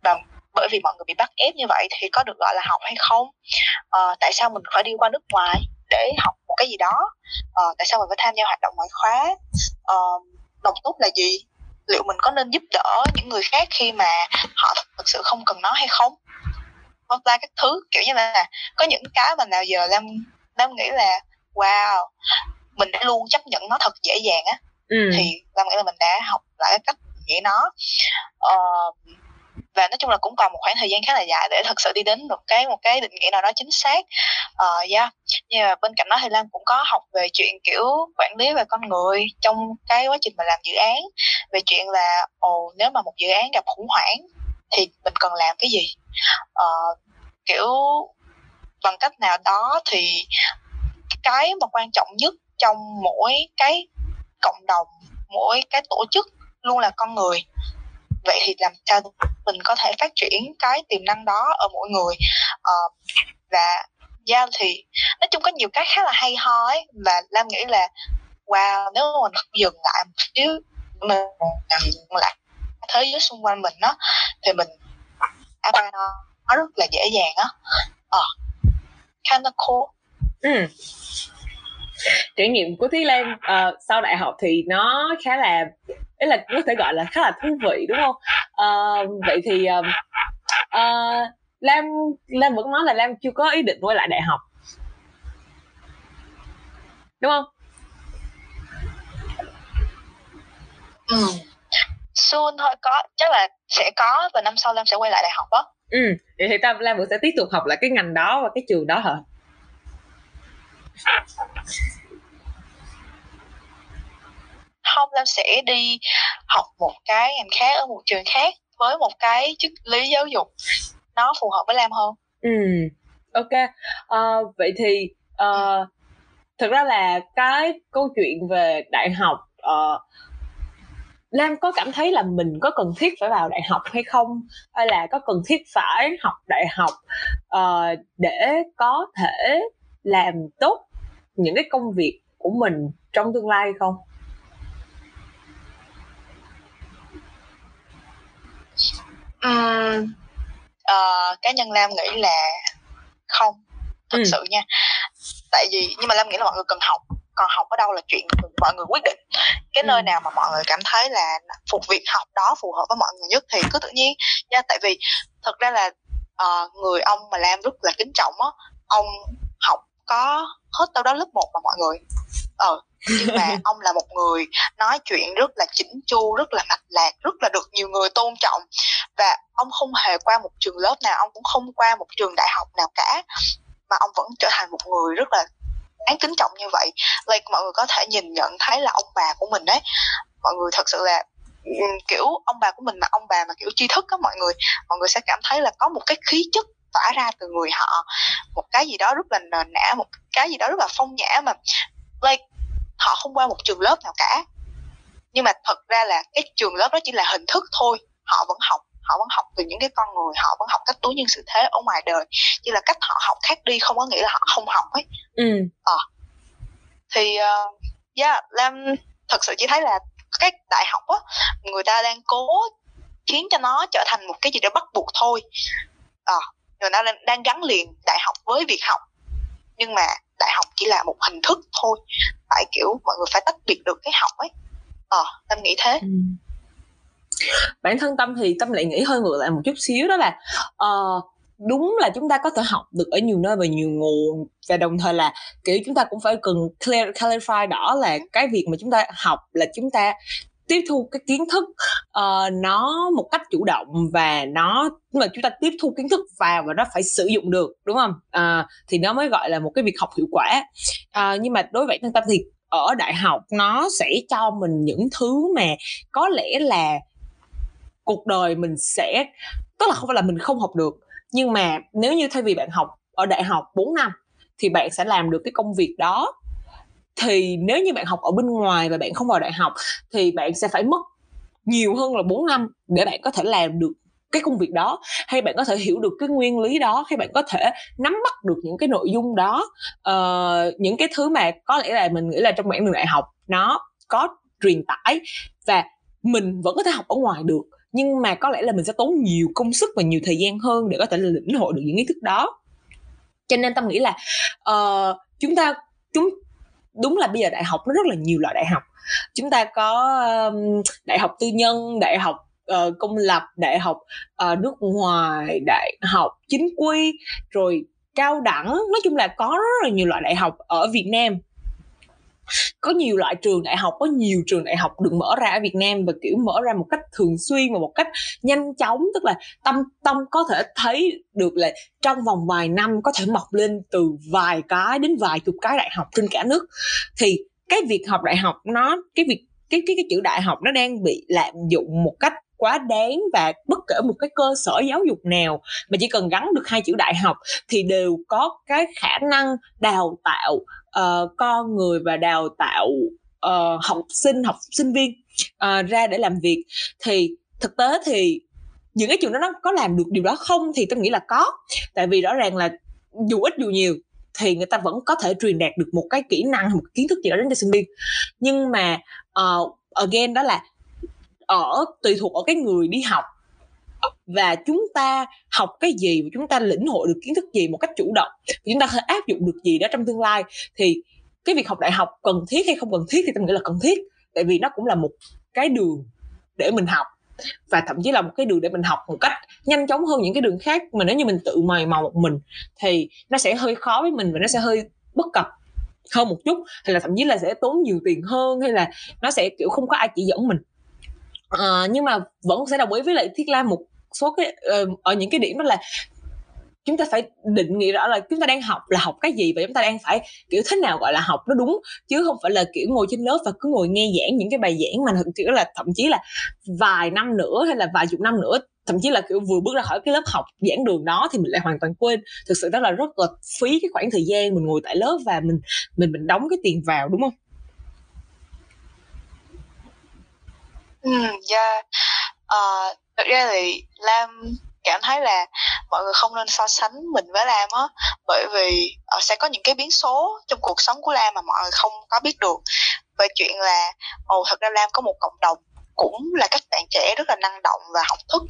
và bởi vì mọi người bị bắt ép như vậy thì có được gọi là học hay không? À, tại sao mình phải đi qua nước ngoài để học một cái gì đó. À, tại sao mình phải tham gia hoạt động ngoại khóa? À, đồng tốt là gì? Liệu mình có nên giúp đỡ những người khác khi mà họ thực sự không cần nó hay không? Vân ra các thứ kiểu như là có những cái mà nào giờ lam lam nghĩ là wow mình đã luôn chấp nhận nó thật dễ dàng á. Ừ. thì lam nghĩ là mình đã học lại cách nghĩ nó. Uh, và nói chung là cũng còn một khoảng thời gian khá là dài để thật sự đi đến một cái một cái định nghĩa nào đó chính xác. Uh, yeah. nhưng mà bên cạnh đó thì lan cũng có học về chuyện kiểu quản lý về con người trong cái quá trình mà làm dự án. Về chuyện là ồ nếu mà một dự án gặp khủng hoảng thì mình cần làm cái gì? Uh, kiểu bằng cách nào đó thì cái mà quan trọng nhất trong mỗi cái cộng đồng mỗi cái tổ chức luôn là con người. Vậy thì làm sao? Mình có thể phát triển cái tiềm năng đó ở mỗi người. Uh, và yeah, thì nói chung có nhiều cái khá là hay ho ấy và lam nghĩ là wow nếu mà mình không dừng lại một xíu mình dừng lại thế giới xung quanh mình đó thì mình nó nó rất là dễ dàng á. Ờ kind of cool. Ừ. trải nghiệm của Thúy Lan uh, sau đại học thì nó khá là ý là có thể gọi là khá là thú vị đúng không? Uh, vậy thì uh, uh, Lam Lam vẫn nói là Lam chưa có ý định quay lại đại học. Đúng không? Ừ. soon thôi có chắc là sẽ có và năm sau Lam sẽ quay lại đại học đó ừ vậy thì ta Lam vẫn sẽ tiếp tục học lại cái ngành đó và cái trường đó hả không Lam sẽ đi học một cái ngành khác ở một trường khác với một cái chức lý giáo dục nó phù hợp với Lam hơn. Ừ ok. Uh, vậy thì uh, thực ra là cái câu chuyện về đại học uh, Lam có cảm thấy là mình có cần thiết phải vào đại học hay không? Hay là có cần thiết phải học đại học uh, để có thể làm tốt những cái công việc của mình trong tương lai không? Um, uh, cá nhân Lam nghĩ là không thực ừ. sự nha tại vì nhưng mà Lam nghĩ là mọi người cần học còn học ở đâu là chuyện mọi người quyết định cái ừ. nơi nào mà mọi người cảm thấy là phục việc học đó phù hợp với mọi người nhất thì cứ tự nhiên nha tại vì thật ra là uh, người ông mà Lam rất là kính trọng á ông học có hết đâu đó lớp 1 mà mọi người ờ <laughs> nhưng mà ông là một người nói chuyện rất là chỉnh chu rất là mạch lạc rất là được nhiều người tôn trọng. Và ông không hề qua một trường lớp nào ông cũng không qua một trường đại học nào cả. Mà ông vẫn trở thành một người rất là đáng kính trọng như vậy. Like mọi người có thể nhìn nhận thấy là ông bà của mình đấy mọi người thật sự là kiểu ông bà của mình mà ông bà mà kiểu tri thức á mọi người mọi người sẽ cảm thấy là có một cái khí chất tỏa ra từ người họ. Một cái gì đó rất là nền nã một cái gì đó rất là phong nhã mà like họ không qua một trường lớp nào cả. Nhưng mà thật ra là cái trường lớp đó chỉ là hình thức thôi. Họ vẫn học họ vẫn học từ những cái con người họ vẫn học cách đối nhân sự thế ở ngoài đời. Chỉ là cách họ học khác đi không có nghĩa là họ không học ấy. Ừ. Ờ. Thì uh, yeah lam thật sự chỉ thấy là cái đại học á người ta đang cố khiến cho nó trở thành một cái gì đó bắt buộc thôi. Ờ. À, người ta đang gắn liền đại học với việc học. Nhưng mà đại học chỉ là một hình thức thôi. Phải kiểu mọi người phải tách biệt được cái học ấy. Ờ à, tâm nghĩ thế. Ừ. Bản thân tâm thì tâm lại nghĩ hơi ngược lại một chút xíu đó là uh, đúng là chúng ta có thể học được ở nhiều nơi và nhiều nguồn. Và đồng thời là kiểu chúng ta cũng phải cần clear, clarify đó là cái việc mà chúng ta học là chúng ta tiếp thu cái kiến thức uh, nó một cách chủ động và nó mà chúng ta tiếp thu kiến thức vào và nó phải sử dụng được đúng không? Uh, thì nó mới gọi là một cái việc học hiệu quả. Uh, nhưng mà đối với bản thân tâm thì ở đại học nó sẽ cho mình những thứ mà có lẽ là cuộc đời mình sẽ tức là không phải là mình không học được nhưng mà nếu như thay vì bạn học ở đại học 4 năm thì bạn sẽ làm được cái công việc đó thì nếu như bạn học ở bên ngoài và bạn không vào đại học thì bạn sẽ phải mất nhiều hơn là 4 năm để bạn có thể làm được cái công việc đó. Hay bạn có thể hiểu được cái nguyên lý đó hay bạn có thể nắm bắt được những cái nội dung đó. Uh, những cái thứ mà có lẽ là mình nghĩ là trong bản đường đại học nó có truyền tải và mình vẫn có thể học ở ngoài được. Nhưng mà có lẽ là mình sẽ tốn nhiều công sức và nhiều thời gian hơn để có thể lĩnh hội được những kiến thức đó. Cho nên tâm nghĩ là uh, chúng ta chúng đúng là bây giờ đại học nó rất là nhiều loại đại học. Chúng ta có um, đại học tư nhân đại học uh, công lập đại học uh, nước ngoài đại học chính quy rồi cao đẳng. Nói chung là có rất là nhiều loại đại học ở việt nam có nhiều loại trường đại học, có nhiều trường đại học được mở ra ở Việt Nam và, kiểu, mở ra một cách thường xuyên và một cách nhanh chóng. Tức là tâm tâm có thể thấy được là trong vòng vài năm có thể mọc lên từ vài cái đến vài chục cái đại học trên cả nước. Thì cái việc học đại học nó, cái việc, cái cái cái chữ đại học nó đang bị lạm dụng một cách quá đáng và bất kể một cái cơ sở giáo dục nào mà chỉ cần gắn được hai chữ đại học thì đều có cái khả năng đào tạo uh, con người và đào tạo uh, học sinh học sinh viên uh, ra để làm việc. Thì thực tế thì những cái trường đó nó có làm được điều đó không thì tôi nghĩ là có. Tại vì rõ ràng là dù ít dù nhiều thì người ta vẫn có thể truyền đạt được một cái kỹ năng một kiến thức gì đó đến cho sinh viên. Nhưng mà uh, again đó là ở tùy thuộc ở cái người đi học và chúng ta học cái gì và chúng ta lĩnh hội được kiến thức gì một cách chủ động? Và chúng ta có áp dụng được gì đó trong tương lai? Thì cái việc học đại học cần thiết hay không cần thiết thì tôi nghĩ là cần thiết, tại vì nó cũng là một cái đường để mình học. Và thậm chí là một cái đường để mình học một cách nhanh chóng hơn những cái đường khác, mà nếu như mình tự mày mò một mình thì nó sẽ hơi khó với mình và nó sẽ hơi bất cập hơn một chút. Hay là thậm chí là sẽ tốn nhiều tiền hơn, hay là nó sẽ, kiểu, không có ai chỉ dẫn mình à, nhưng mà vẫn sẽ đồng ý với lại thiết lam một số cái uh, ở những cái điểm đó là chúng ta phải định nghĩa rõ là chúng ta đang học là học cái gì và chúng ta đang phải kiểu thế nào gọi là học nó đúng chứ không phải là kiểu ngồi trên lớp và cứ ngồi nghe giảng những cái bài giảng mà thực là thậm chí là vài năm nữa hay là vài chục năm nữa thậm chí là kiểu vừa bước ra khỏi cái lớp học giảng đường đó thì mình lại hoàn toàn quên. Thực sự đó là rất là phí cái khoảng thời gian mình ngồi tại lớp và mình mình mình đóng cái tiền vào đúng không? Ừ yeah uh, thực ra thì lam cảm thấy là mọi người không nên so sánh mình với lam á bởi vì uh, sẽ có những cái biến số trong cuộc sống của lam mà mọi người không có biết được. Về chuyện là ồ thật ra lam có một cộng đồng cũng là các bạn trẻ rất là năng động và học thức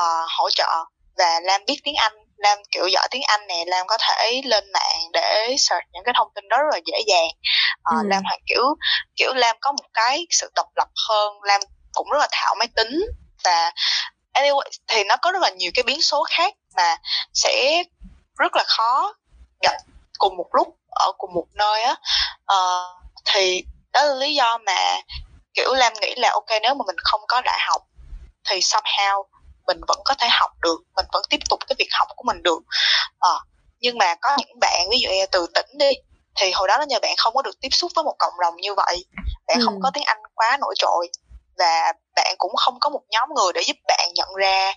uh, hỗ trợ và lam biết tiếng anh lam kiểu giỏi tiếng anh nè lam có thể lên mạng để search những cái thông tin đó rất là dễ dàng uh, ừ. lam hoặc kiểu kiểu lam có một cái sự độc lập hơn lam cũng rất là thạo máy tính và anyway thì nó có rất là nhiều cái biến số khác mà sẽ rất là khó gặp cùng một lúc ở cùng một nơi á uh, thì đó là lý do mà kiểu lam nghĩ là ok nếu mà mình không có đại học thì somehow mình vẫn có thể học được mình vẫn tiếp tục cái việc học của mình được. Uh, nhưng mà có những bạn ví dụ như từ tỉnh đi thì hồi đó là nhờ bạn không có được tiếp xúc với một cộng đồng như vậy. Bạn ừ. không có tiếng anh quá nổi trội và bạn cũng không có một nhóm người để giúp bạn nhận ra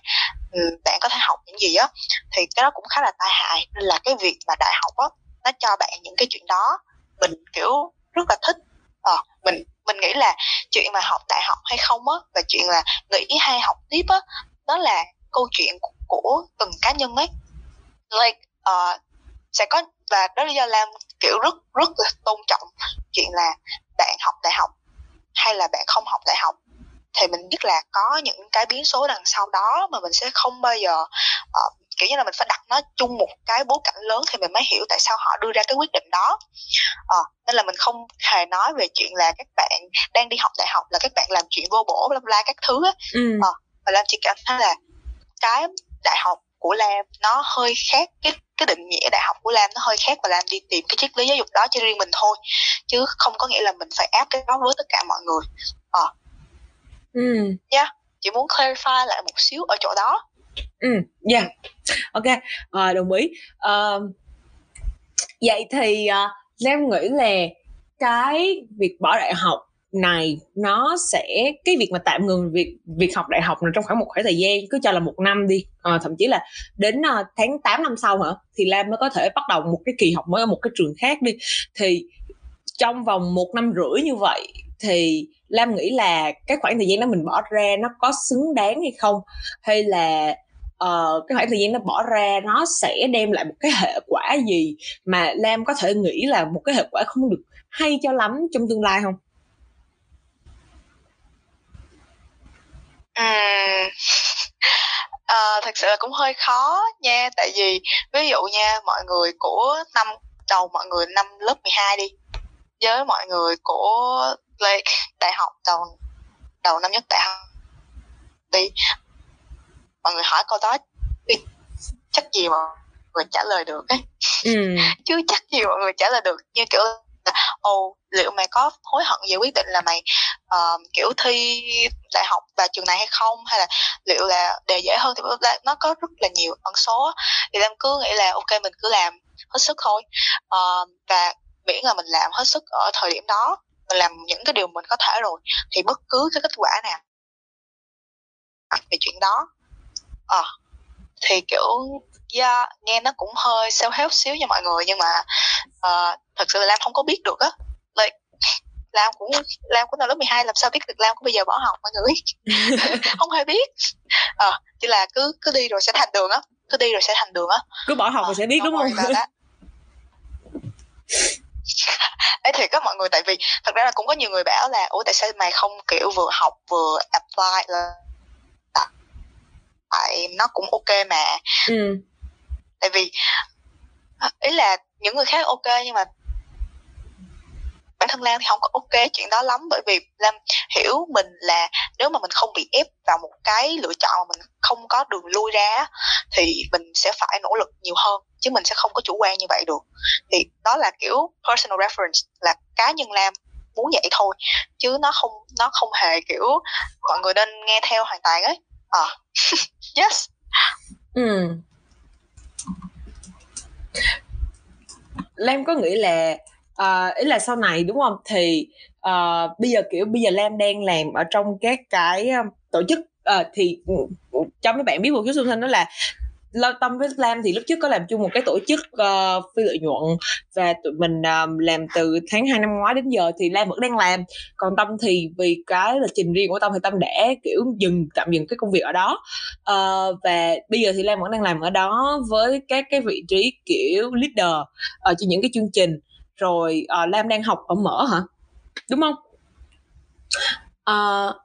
ừ, bạn có thể học những gì á thì cái đó cũng khá là tai hại. Nên là cái việc mà đại học á nó cho bạn những cái chuyện đó mình kiểu rất là thích. À, mình mình nghĩ là chuyện mà học đại học hay không á và chuyện là nghĩ hay học tiếp á đó là câu chuyện của, của từng cá nhân ấy. Like uh, sẽ có và đó là do lam kiểu rất rất là tôn trọng chuyện là bạn học đại học hay là bạn không học đại học. Thì mình biết là có những cái biến số đằng sau đó mà mình sẽ không bao giờ uh, kiểu như là mình phải đặt nó chung một cái bối cảnh lớn thì mình mới hiểu tại sao họ đưa ra cái quyết định đó. Uh, nên là mình không hề nói về chuyện là các bạn đang đi học đại học là các bạn làm chuyện vô bổ bla bla các thứ á. Ừ. uh, và lam chỉ cảm thấy là cái đại học của lam nó hơi khác cái cái định nghĩa đại học của lam nó hơi khác và lam đi tìm cái triết lý giáo dục đó cho riêng mình thôi. Chứ không có nghĩa là mình phải áp cái đó với tất cả mọi người. Ờ. Uh, ừ. Yeah chị muốn clarify lại một xíu ở chỗ đó. Ừ yeah ok à, đồng ý. Uh, vậy thì uh, em nghĩ là cái việc bỏ đại học này nó sẽ cái việc mà tạm ngừng việc việc học đại học này trong khoảng một khoảng thời gian cứ cho là một năm đi. À, thậm chí là đến uh, tháng 8 năm sau hả thì Lam mới có thể bắt đầu một cái kỳ học mới ở một cái trường khác đi. Thì trong vòng một năm rưỡi như vậy thì lam nghĩ là cái khoảng thời gian đó mình bỏ ra nó có xứng đáng hay không? Hay là uh, cái khoảng thời gian nó bỏ ra nó sẽ đem lại một cái hệ quả gì mà lam có thể nghĩ là một cái hệ quả không được hay cho lắm trong tương lai không? À, thật sự là cũng hơi khó nha tại vì ví dụ nha mọi người của năm đầu mọi người năm lớp 12 đi với mọi người của like, đại học đầu đầu năm nhất đại học đi mọi người hỏi câu đó chắc gì mà người trả lời được ấy ừ. <laughs> chứ chắc gì mọi người trả lời được như kiểu ồ liệu mày có hối hận về quyết định là mày uh, kiểu thi đại học và trường này hay không? Hay là liệu là đề dễ hơn thì nó có rất là nhiều ẩn số thì em cứ nghĩ là ok mình cứ làm hết sức thôi. Uh, và miễn là mình làm hết sức ở thời điểm đó mình làm những cái điều mình có thể rồi thì bất cứ cái kết quả nào về chuyện đó. À, thì kiểu yeah, nghe nó cũng hơi self help xíu nha mọi người nhưng mà uh, thật sự là lam không có biết được á. Like, lam cũng lam cũng năm lớp 12 làm sao biết được lam cũng bây giờ bỏ học mọi người. <laughs> <laughs> Không hề biết. Ờ à, chỉ là cứ cứ đi rồi sẽ thành đường á. Cứ đi rồi sẽ thành đường á. Cứ bỏ học à, rồi sẽ biết đúng không? ấy thì các mọi người tại vì thật ra là cũng có nhiều người bảo là ủa tại sao mày không kiểu vừa học vừa apply là tại nó cũng ok mà. Ừ. tại vì ý là những người khác ok nhưng mà bản thân Lam thì không có ok chuyện đó lắm. Bởi vì Lam hiểu mình là nếu mà mình không bị ép vào một cái lựa chọn mà mình không có đường lui ra thì mình sẽ phải nỗ lực nhiều hơn chứ mình sẽ không có chủ quan như vậy được. Thì đó là kiểu personal reference là cá nhân Lam muốn vậy thôi chứ nó không nó không hề kiểu mọi người nên nghe theo hoàn toàn ấy à. Yes. Ừ. Lam có nghĩ là uh, ý là sau này đúng không? Thì uh, bây giờ kiểu bây giờ Lam đang làm ở trong các cái um, tổ chức uh, thì ừ, ừ, cho mấy bạn biết một chút xung quanh đó là Lâu tâm với Lam thì lúc trước có làm chung một cái tổ chức uh, phi lợi nhuận và tụi mình um, làm từ tháng 2 năm ngoái đến giờ thì Lam vẫn đang làm. Còn Tâm thì vì cái lịch trình riêng của Tâm thì Tâm đã kiểu dừng tạm dừng cái công việc ở đó. Uh, và bây giờ thì Lam vẫn đang làm ở đó với các cái vị trí kiểu leader uh, trên những cái chương trình. Rồi uh, Lam đang học ở mở hả? Đúng không? Uh,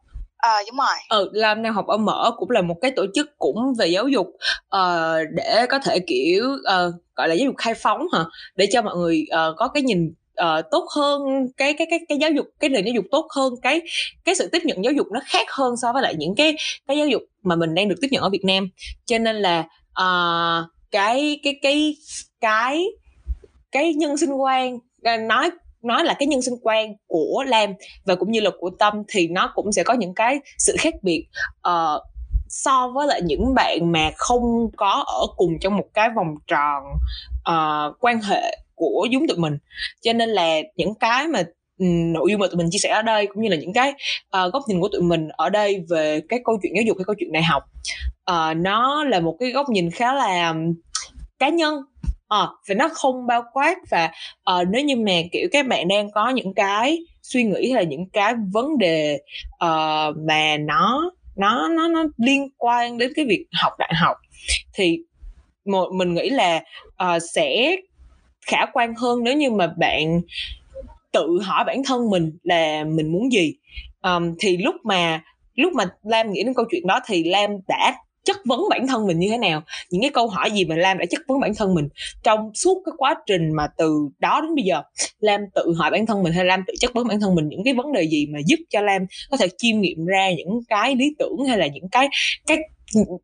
À, đúng rồi. Ừ, làm đang học ở mở cũng là một cái tổ chức cũng về giáo dục uh, để có thể kiểu uh, gọi là giáo dục khai phóng hả để cho mọi người uh, có cái nhìn uh, tốt hơn cái cái cái cái giáo dục cái nền giáo dục tốt hơn cái cái sự tiếp nhận giáo dục nó khác hơn so với lại những cái cái giáo dục mà mình đang được tiếp nhận ở Việt Nam cho nên là uh, cái cái cái cái cái nhân sinh quan à, nói nó là cái nhân sinh quan của Lam và cũng như là của Tâm thì nó cũng sẽ có những cái sự khác biệt. Uh, so với lại những bạn mà không có ở cùng trong một cái vòng tròn uh, quan hệ của chúng tụi mình. Cho nên là những cái mà ừ, nội dung mà tụi mình chia sẻ ở đây cũng như là những cái uh, góc nhìn của tụi mình ở đây về cái câu chuyện giáo dục cái câu chuyện đại học uh, nó là một cái góc nhìn khá là cá nhân à, và nó không bao quát và uh, nếu như mà kiểu các bạn đang có những cái suy nghĩ hay là những cái vấn đề uh, mà nó nó nó nó liên quan đến cái việc học đại học thì một mình nghĩ là uh, sẽ khả quan hơn nếu như mà bạn tự hỏi bản thân mình là mình muốn gì. Um, thì lúc mà lúc mà lam nghĩ đến câu chuyện đó thì lam đã chất vấn bản thân mình như thế nào những cái câu hỏi gì mà lam đã chất vấn bản thân mình trong suốt cái quá trình mà từ đó đến bây giờ lam tự hỏi bản thân mình hay lam tự chất vấn bản thân mình những cái vấn đề gì mà giúp cho lam có thể chiêm nghiệm ra những cái lý tưởng hay là những cái cái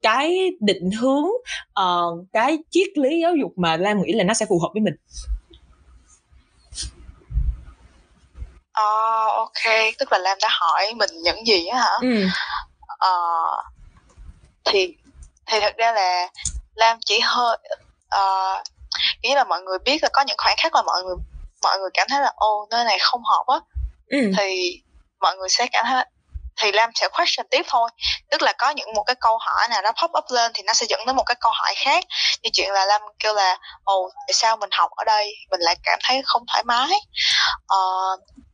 cái định hướng uh, cái triết lý giáo dục mà lam nghĩ là nó sẽ phù hợp với mình Oh, ok, tức là Lam đã hỏi mình những gì á hả? Ừ. Uh, thì thì thật ra là lam chỉ hơi uh, nghĩ là mọi người biết là có những khoảnh khắc là mọi người mọi người cảm thấy là ô nơi này không hợp á ừ. thì mọi người sẽ cảm thấy thì Lam sẽ question tiếp thôi. Tức là có những một cái câu hỏi nào nó pop up lên thì nó sẽ dẫn đến một cái câu hỏi khác. Như chuyện là Lam kêu là ồ tại sao mình học ở đây mình lại cảm thấy không thoải mái? Ờ,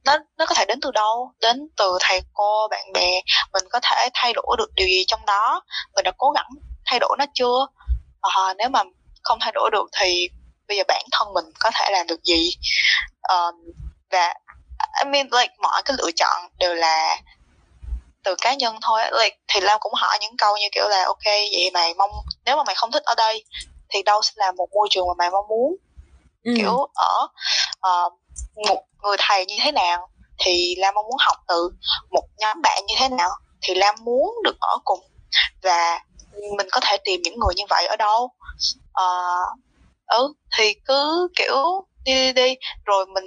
nó nó có thể đến từ đâu? Đến từ thầy cô bạn bè mình có thể thay đổi được điều gì trong đó? Mình đã cố gắng thay đổi nó chưa? Ờ, nếu mà không thay đổi được thì bây giờ bản thân mình có thể làm được gì? Um, và I mean like mọi cái lựa chọn đều là từ cá nhân thôi like, thì Lam cũng hỏi những câu như kiểu là ok vậy mày mong nếu mà mày không thích ở đây thì đâu sẽ là một môi trường mà mày mong muốn? Ừ. kiểu ở uh, một người thầy như thế nào thì Lam mong muốn học từ một nhóm bạn như thế nào thì Lam muốn được ở cùng. Và mình có thể tìm những người như vậy ở đâu. Uh, ừ thì cứ kiểu đi đi đi. Rồi mình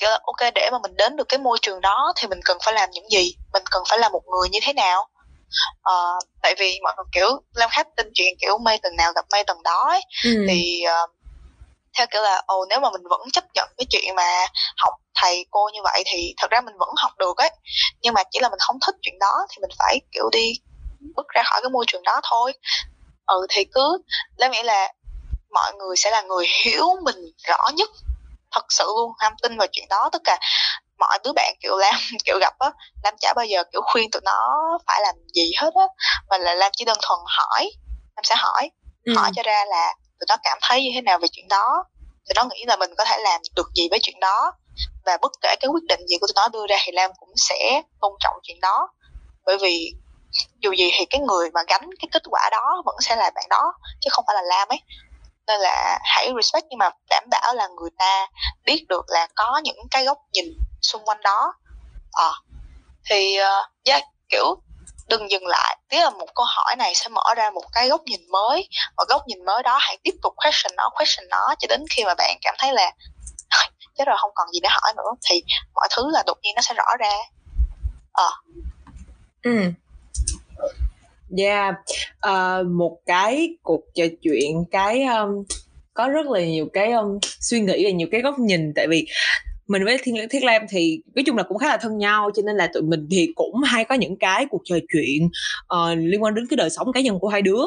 kiểu là ok để mà mình đến được cái môi trường đó thì mình cần phải làm những gì? Mình cần phải là một người như thế nào? Uh, tại vì mọi người kiểu lam khách tin chuyện kiểu mây tầng nào gặp mây tầng đó ấy. Ừ. thì uh, theo kiểu là ồ nếu mà mình vẫn chấp nhận cái chuyện mà học thầy cô như vậy thì thật ra mình vẫn học được ấy. Nhưng mà chỉ là mình không thích chuyện đó thì mình phải kiểu đi bước ra khỏi cái môi trường đó thôi. Ừ thì cứ lấy nghĩ là mọi người sẽ là người hiểu mình rõ nhất thật sự luôn ham tin vào chuyện đó. Tất cả mọi đứa bạn kiểu lam <laughs> kiểu gặp á lam chả bao giờ kiểu khuyên tụi nó phải làm gì hết á mà là lam chỉ đơn thuần hỏi lam sẽ hỏi ừ. hỏi cho ra là tụi nó cảm thấy như thế nào về chuyện đó. Thì nó nghĩ là mình có thể làm được gì với chuyện đó. Và bất kể cái quyết định gì của tụi nó đưa ra thì Lam cũng sẽ tôn trọng chuyện đó. Bởi vì dù gì thì cái người mà gánh cái kết quả đó vẫn sẽ là bạn đó chứ không phải là Lam ấy nên là hãy respect nhưng mà đảm bảo là người ta biết được là có những cái góc nhìn xung quanh đó. À, thì uh, yeah, kiểu đừng dừng lại. Tức là một câu hỏi này sẽ mở ra một cái góc nhìn mới và góc nhìn mới đó hãy tiếp tục question nó question nó cho đến khi mà bạn cảm thấy là <laughs> chết rồi không còn gì để hỏi nữa thì mọi thứ là đột nhiên nó sẽ rõ ra. Ờ. À. ừ yeah. Uh, một cái cuộc trò chuyện cái um, có rất là nhiều cái um, suy nghĩ và nhiều cái góc nhìn. Tại vì mình với thiên thiết lam thì nói chung là cũng khá là thân nhau cho nên là tụi mình thì cũng hay có những cái cuộc trò chuyện uh, liên quan đến cái đời sống cá nhân của hai đứa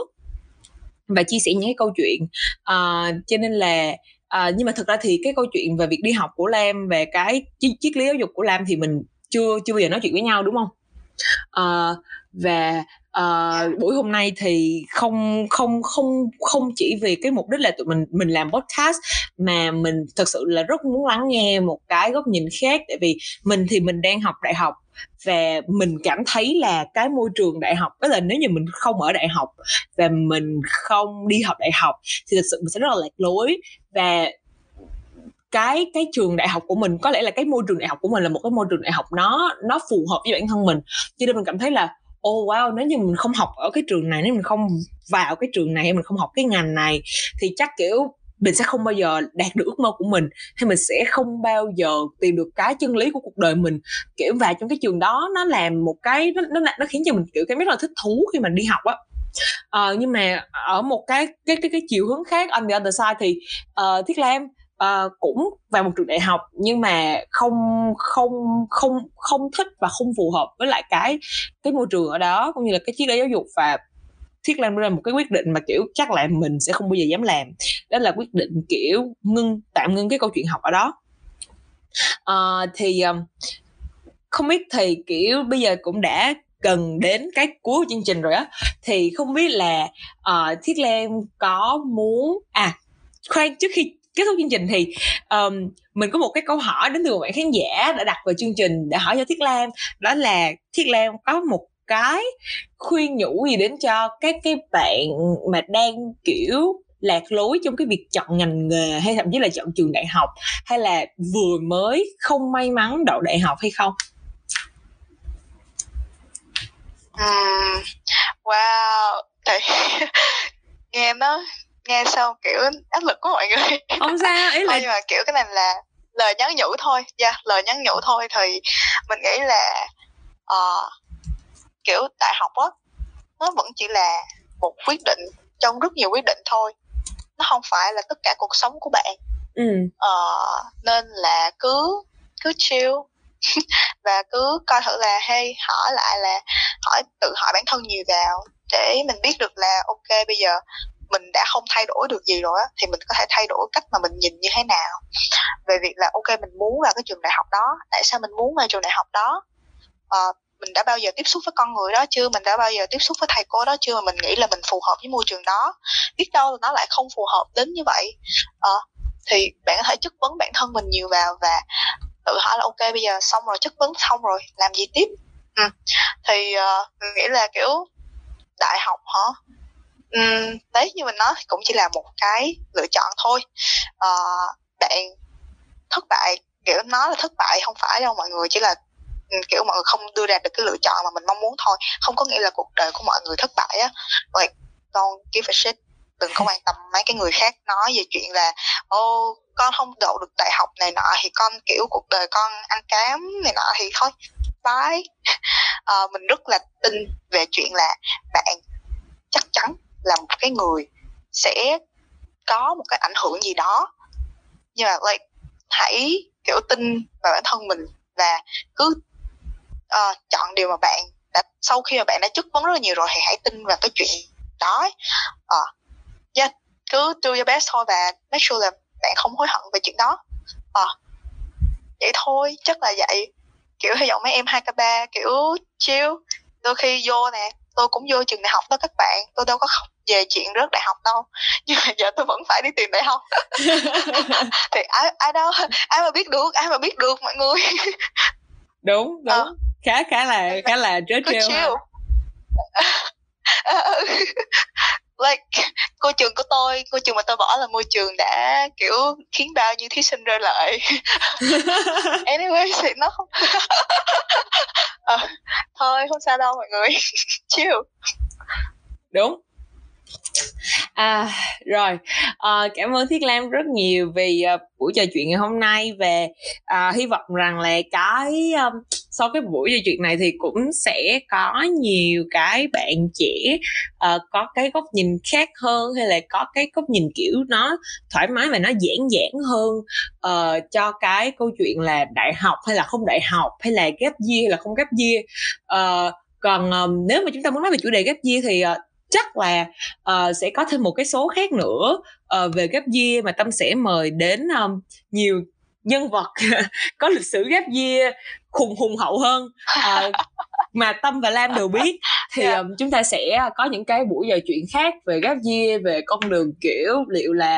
và chia sẻ những cái câu chuyện. Uh, cho nên là uh, nhưng mà thực ra thì cái câu chuyện về việc đi học của Lam về cái triết lý giáo dục của Lam thì mình chưa chưa bao giờ nói chuyện với nhau đúng không? Uh, và uh, buổi hôm nay thì không không không không chỉ vì cái mục đích là tụi mình mình làm podcast mà mình thật sự là rất muốn lắng nghe một cái góc nhìn khác. Tại vì mình thì mình đang học đại học và mình cảm thấy là cái môi trường đại học tức là nếu như mình không ở đại học và mình không đi học đại học thì thực sự mình sẽ rất là lạc lối. Và cái cái trường đại học của mình có lẽ là cái môi trường đại học của mình là một cái môi trường đại học nó nó phù hợp với bản thân mình. Cho nên mình cảm thấy là oh wow nếu như mình không học ở cái trường này nếu mình không vào cái trường này mình không học cái ngành này thì chắc kiểu mình sẽ không bao giờ đạt được ước mơ của mình hay mình sẽ không bao giờ tìm được cái chân lý của cuộc đời mình. Kiểu vào trong cái trường đó nó làm một cái nó nó, nó khiến cho mình kiểu cái rất là thích thú khi mình đi học á. Uh, nhưng mà ở một cái cái cái cái chiều hướng khác on the other side thì uh, thiết lam uh, cũng vào một trường đại học nhưng mà không không không không thích và không phù hợp với lại cái cái môi trường ở đó cũng như là cái triết lý giáo dục. Và thiết lan ra một cái quyết định mà kiểu chắc là mình sẽ không bao giờ dám làm. Đó là quyết định kiểu ngưng tạm ngưng cái câu chuyện học ở đó. Uh, thì um, không biết thì kiểu bây giờ cũng đã gần đến cái cuối của chương trình rồi á. Thì không biết là ờ, uh, thiết lan có muốn à khoan trước khi kết thúc chương trình thì um, mình có một cái câu hỏi đến từ một bạn khán giả đã đặt vào chương trình để hỏi cho thiết lam. Đó là thiết lam có một cái khuyên nhủ gì đến cho các cái bạn mà đang kiểu lạc lối trong cái việc chọn ngành nghề hay thậm chí là chọn trường đại học hay là vừa mới không may mắn đậu đại học hay không? À, wow tại <laughs> nghe nó nghe xong kiểu áp lực của mọi người. <laughs> Không sao ý là nhưng mà kiểu cái này là lời nhắn nhủ thôi. Dạ yeah, lời nhắn nhủ thôi thì mình nghĩ là uh, kiểu đại học á nó vẫn chỉ là một quyết định trong rất nhiều quyết định thôi. Nó không phải là tất cả cuộc sống của bạn. Ừ. uh, nên là cứ cứ chill <laughs> và cứ coi thử là hay hỏi lại là hỏi tự hỏi bản thân nhiều vào để mình biết được là ok bây giờ mình đã không thay đổi được gì rồi á thì mình có thể thay đổi cách mà mình nhìn như thế nào. Về việc là ok mình muốn vào cái trường đại học đó tại sao mình muốn vào trường đại học đó? À, mình đã bao giờ tiếp xúc với con người đó chưa? Mình đã bao giờ tiếp xúc với thầy cô đó chưa? Mà mình nghĩ là mình phù hợp với môi trường đó. Biết đâu là nó lại không phù hợp đến như vậy. À, thì bạn có thể chất vấn bản thân mình nhiều vào và tự hỏi là ok bây giờ xong rồi chất vấn xong rồi làm gì tiếp? Ừ. thì uh, mình nghĩ là kiểu đại học hả? Um, đấy như mình nói cũng chỉ là một cái lựa chọn thôi. Uh, bạn thất bại kiểu nói là thất bại không phải đâu mọi người chỉ là ừ, kiểu mọi người không đưa ra được cái lựa chọn mà mình mong muốn thôi. Không có nghĩa là cuộc đời của mọi người thất bại á. Vậy con give a shit đừng có quan tâm mấy cái người khác nói về chuyện là ô oh, con không đậu được đại học này nọ thì con kiểu cuộc đời con ăn cám này nọ thì thôi bye. À, <laughs> mình rất là tin về chuyện là bạn chắc chắn là một cái người sẽ có một cái ảnh hưởng gì đó. Nhưng mà like hãy kiểu tin vào bản thân mình và cứ uh, chọn điều mà bạn đã sau khi mà bạn đã chất vấn rất là nhiều rồi thì hãy tin vào cái chuyện đó uh, yeah, cứ do your best thôi và make sure là bạn không hối hận về chuyện đó. Uh, vậy thôi chắc là vậy. Kiểu hy vọng mấy em hai k ba kiểu chill đôi khi vô nè tôi cũng vô trường đại học đó các bạn. Tôi đâu có học về chuyện rớt đại học đâu. Nhưng mà giờ tôi vẫn phải đi tìm đại học. <laughs> Thì ai ai đâu ai mà biết được ai mà biết được mọi người. Đúng đúng. À. khá khá là khá là trớ trêu <laughs> like <laughs> cô trường của tôi cô trường mà tôi bỏ là môi trường đã kiểu khiến bao nhiêu thí sinh rơi lại. <laughs> Anyway thì nó không à, <laughs> thôi không sao đâu mọi người. Chill. Đúng À, rồi. À, cảm ơn Thiết Lam rất nhiều vì uh, buổi trò chuyện ngày hôm nay về uh, hy vọng rằng là cái um, sau cái buổi trò chuyện này thì cũng sẽ có nhiều cái bạn trẻ uh, có cái góc nhìn khác hơn hay là có cái góc nhìn kiểu nó thoải mái và nó giản giản hơn uh, cho cái câu chuyện là đại học hay là không đại học hay là gap year hay là không gap year. Uh, còn um, nếu mà chúng ta muốn nói về chủ đề gap year thì uh, chắc là uh, sẽ có thêm một cái số khác nữa uh, về gap year mà tâm sẽ mời đến um, nhiều nhân vật <laughs> có lịch sử gap year khùng hùng hậu hơn. Uh, <laughs> mà tâm và lam đều biết thì um, chúng ta sẽ có những cái buổi trò chuyện khác về gap year về con đường kiểu liệu là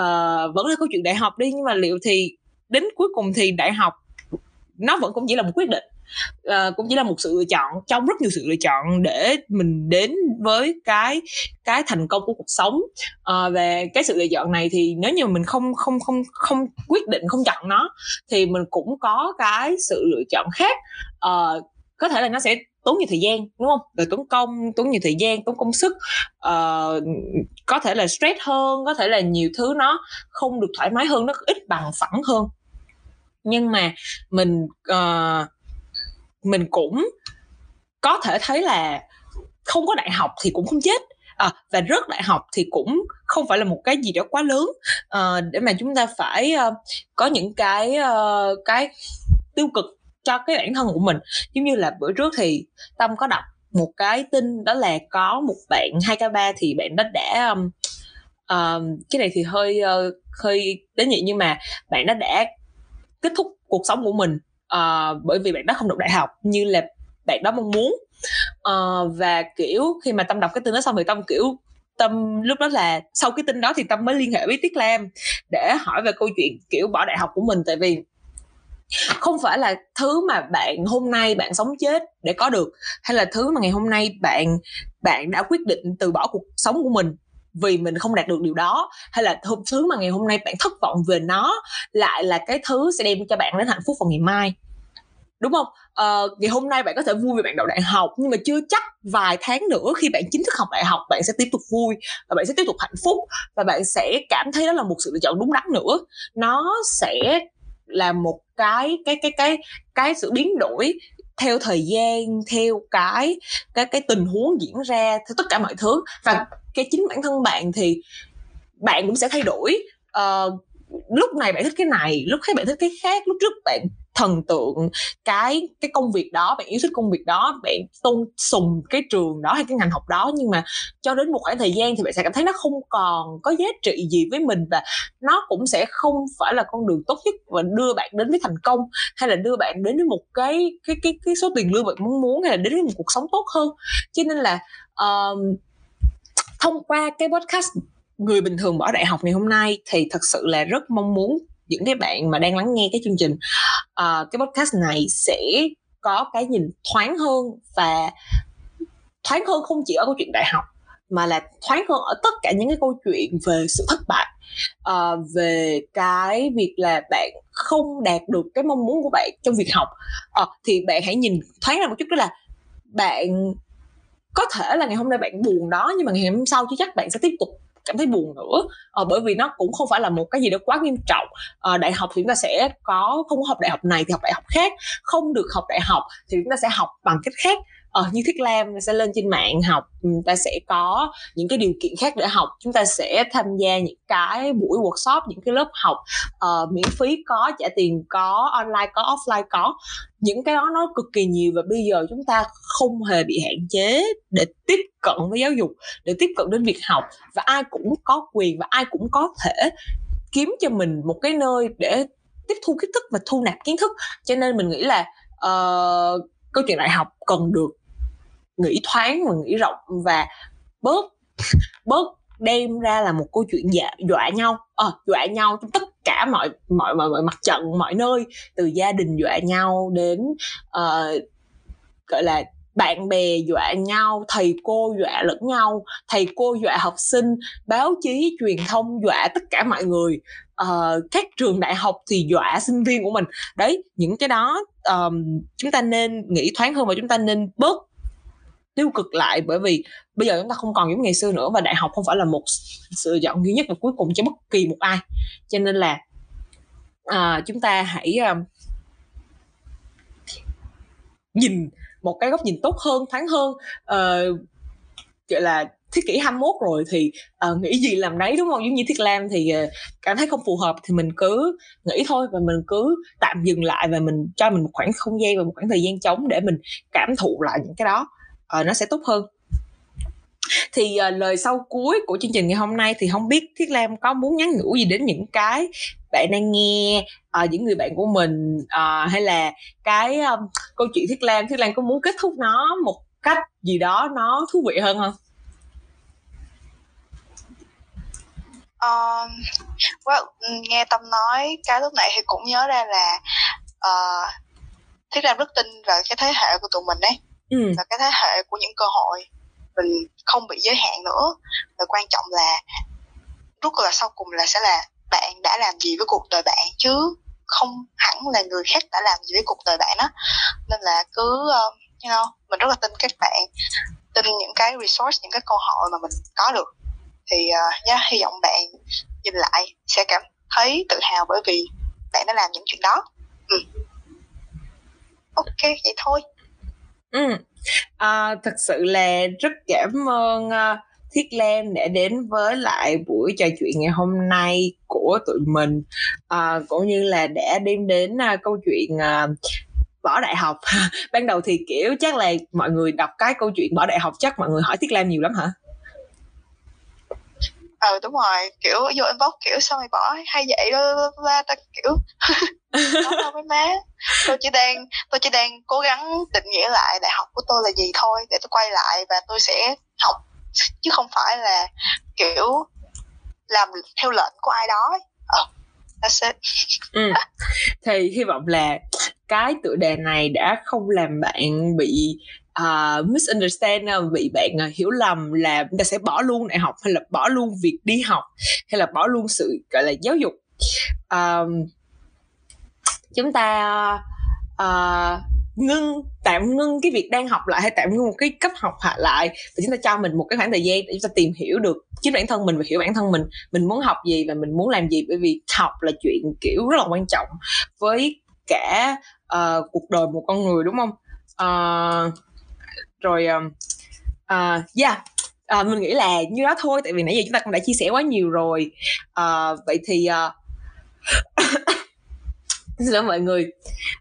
uh, vẫn là câu chuyện đại học đi nhưng mà liệu thì đến cuối cùng thì đại học nó vẫn cũng chỉ là một quyết định uh, cũng chỉ là một sự lựa chọn trong rất nhiều sự lựa chọn để mình đến với cái cái thành công của cuộc sống. Uh, về cái sự lựa chọn này thì nếu như mình không không không không quyết định không chọn nó thì mình cũng có cái sự lựa chọn khác. Uh, có thể là nó sẽ tốn nhiều thời gian đúng không? Rồi tốn công tốn nhiều thời gian tốn công sức. Uh, có thể là stress hơn có thể là nhiều thứ nó không được thoải mái hơn nó ít bằng phẳng hơn. Nhưng mà mình uh, mình cũng có thể thấy là không có đại học thì cũng không chết. À, và rớt đại học thì cũng không phải là một cái gì đó quá lớn. À, để mà chúng ta phải uh, có những cái uh, cái tiêu cực cho cái bản thân của mình. Giống như là bữa trước thì tâm có đọc một cái tin đó là có một bạn 2 k 3 thì bạn đó đã um, um, cái này thì hơi uh, hơi đến nhị nhưng mà bạn đó đã kết thúc cuộc sống của mình uh, bởi vì bạn đó không được đại học như là bạn đó mong muốn. Uh, và kiểu khi mà tâm đọc cái tin đó xong thì tâm kiểu tâm lúc đó là sau cái tin đó thì tâm mới liên hệ với tiết lam để hỏi về câu chuyện kiểu bỏ đại học của mình. Tại vì không phải là thứ mà bạn hôm nay bạn sống chết để có được hay là thứ mà ngày hôm nay bạn bạn đã quyết định từ bỏ cuộc sống của mình vì mình không đạt được điều đó hay là thứ mà ngày hôm nay bạn thất vọng về nó lại là cái thứ sẽ đem cho bạn đến hạnh phúc vào ngày mai đúng không? Ờ, uh, ngày hôm nay bạn có thể vui vì bạn đậu đại học nhưng mà chưa chắc vài tháng nữa khi bạn chính thức học đại học bạn sẽ tiếp tục vui và bạn sẽ tiếp tục hạnh phúc và bạn sẽ cảm thấy đó là một sự lựa chọn đúng đắn nữa. Nó sẽ là một cái cái cái cái cái sự biến đổi theo thời gian theo cái cái cái tình huống diễn ra theo tất cả mọi thứ. Và cái chính bản thân bạn thì bạn cũng sẽ thay đổi. Uh, lúc này bạn thích cái này lúc khác bạn thích cái khác lúc trước bạn thần tượng cái cái công việc đó bạn yêu thích công việc đó bạn tôn sùng cái trường đó hay cái ngành học đó nhưng mà cho đến một khoảng thời gian thì bạn sẽ cảm thấy nó không còn có giá trị gì với mình và nó cũng sẽ không phải là con đường tốt nhất và đưa bạn đến với thành công hay là đưa bạn đến với một cái cái cái cái số tiền lương bạn mong muốn hay là đến với một cuộc sống tốt hơn. Cho nên là um, thông qua cái podcast người bình thường bỏ đại học ngày hôm nay thì thật sự là rất mong muốn những cái bạn mà đang lắng nghe cái chương trình uh, cái podcast này sẽ có cái nhìn thoáng hơn và thoáng hơn không chỉ ở câu chuyện đại học mà là thoáng hơn ở tất cả những cái câu chuyện về sự thất bại. Uh, về cái việc là bạn không đạt được cái mong muốn của bạn trong việc học. Uh, thì bạn hãy nhìn thoáng ra một chút đó là bạn có thể là ngày hôm nay bạn buồn đó nhưng mà ngày hôm sau chứ chắc bạn sẽ tiếp tục cảm thấy buồn nữa. À, bởi vì nó cũng không phải là một cái gì đó quá nghiêm trọng. À, đại học thì chúng ta sẽ có không có học đại học này thì học đại học khác. Không được học đại học thì chúng ta sẽ học bằng cách khác ờ, như Thiết Lam sẽ lên trên mạng học ta sẽ có những cái điều kiện khác để học. Chúng ta sẽ tham gia những cái buổi workshop những cái lớp học uh, miễn phí có trả tiền có online có offline có. Những cái đó nó cực kỳ nhiều và bây giờ chúng ta không hề bị hạn chế để tiếp cận với giáo dục để tiếp cận đến việc học. Và ai cũng có quyền và ai cũng có thể kiếm cho mình một cái nơi để tiếp thu kiến thức và thu nạp kiến thức. Cho nên mình nghĩ là uh, câu chuyện đại học cần được nghĩ thoáng và nghĩ rộng và bớt bớt đem ra là một câu chuyện dọa, dọa nhau. À, dọa nhau trong tất cả mọi mọi mọi, mọi mặt trận mọi nơi từ gia đình dọa nhau đến uh, gọi là bạn bè dọa nhau thầy cô dọa lẫn nhau thầy cô dọa học sinh báo chí truyền thông dọa tất cả mọi người. Uh, các trường đại học thì dọa sinh viên của mình. Đấy những cái đó um, chúng ta nên nghĩ thoáng hơn và chúng ta nên bớt tiêu cực lại bởi vì bây giờ chúng ta không còn giống ngày xưa nữa và đại học không phải là một sự chọn duy nhất và cuối cùng cho bất kỳ một ai. Cho nên là à, chúng ta hãy à, nhìn một cái góc nhìn tốt hơn thoáng hơn à, gọi là thế kỷ 21 rồi thì uh, nghĩ gì làm đấy đúng không? Giống như thiết lam thì uh, cảm thấy không phù hợp thì mình cứ nghĩ thôi và mình cứ tạm dừng lại và mình cho mình một khoảng không gian và một khoảng thời gian trống để mình cảm thụ lại những cái đó uh, nó sẽ tốt hơn thì uh, lời sau cuối của chương trình ngày hôm nay thì không biết thiết lam có muốn nhắn nhủ gì đến những cái bạn đang nghe uh, những người bạn của mình uh, hay là cái um, câu chuyện thiết lam thiết lam có muốn kết thúc nó một cách gì đó nó thú vị hơn không Um, well, nghe Tâm nói cái lúc này thì cũng nhớ ra là uh, Thiết Lam rất tin vào cái thế hệ của tụi mình đấy ừ. và cái thế hệ của những cơ hội mình không bị giới hạn nữa. Và quan trọng là rút là sau cùng là sẽ là bạn đã làm gì với cuộc đời bạn chứ không hẳn là người khác đã làm gì với cuộc đời bạn đó nên là cứ uh, you know mình rất là tin các bạn tin những cái resource những cái cơ hội mà mình có được. Thì uh, yeah, hy vọng bạn nhìn lại sẽ cảm thấy tự hào bởi vì bạn đã làm những chuyện đó. Ừ. ok vậy thôi ừ. À, thật sự là rất cảm ơn uh, Thiết Lam đã đến với lại buổi trò chuyện ngày hôm nay của tụi mình. À, cũng như là đã đem đến uh, câu chuyện uh, bỏ đại học. <laughs> Ban đầu thì kiểu chắc là mọi người đọc cái câu chuyện bỏ đại học chắc mọi người hỏi Thiết Lam nhiều lắm hả? Ờ đúng rồi kiểu vô inbox kiểu sao mày bỏ hay vậy <laughs> đó ta kiểu đâu mấy má. Tôi chỉ đang tôi chỉ đang cố gắng định nghĩa lại đại học của tôi là gì thôi để tôi quay lại và tôi sẽ học. Chứ không phải là kiểu làm theo lệnh của ai đó ờ that's it. Ừ. thì hy vọng là cái tựa đề này đã không làm bạn bị uh, misunderstand ờ, bị bạn uh, hiểu lầm là chúng ta sẽ bỏ luôn đại học hay là bỏ luôn việc đi học hay là bỏ luôn sự gọi là giáo dục. Uh, chúng ta uh, ngưng tạm ngưng cái việc đang học lại hay tạm ngưng một cái cấp học hạ lại và chúng ta cho mình một cái khoảng thời gian để chúng ta tìm hiểu được chính bản thân mình và hiểu bản thân mình mình muốn học gì và mình muốn làm gì. Bởi vì học là chuyện kiểu rất là quan trọng với cả uh, cuộc đời một con người đúng không? Uh, rồi uh, uh, yeah. Uh, mình nghĩ là như đó thôi tại vì nãy giờ chúng ta cũng đã chia sẻ quá nhiều rồi. Uh, vậy thì uh... <coughs> xin lỗi mọi người.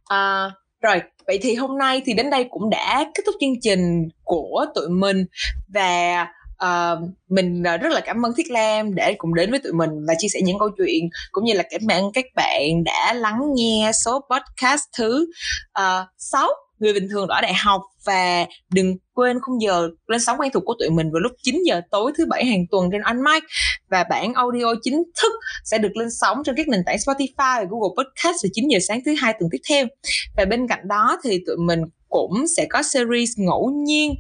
À, rồi vậy thì hôm nay thì đến đây cũng đã kết thúc chương trình của tụi mình. Và uh, mình rất là cảm ơn Thiết Lam để cùng đến với tụi mình và chia sẻ những câu chuyện cũng như là cảm ơn các bạn đã lắng nghe số podcast thứ uh, 6 người bình thường ở đại học và đừng quên khung giờ lên sóng quen thuộc của tụi mình vào lúc 9 giờ tối thứ bảy hàng tuần trên Unmic và bản audio chính thức sẽ được lên sóng trên các nền tảng Spotify và Google Podcast vào 9 giờ sáng thứ hai tuần tiếp theo. Và bên cạnh đó thì tụi mình cũng sẽ có series ngẫu nhiên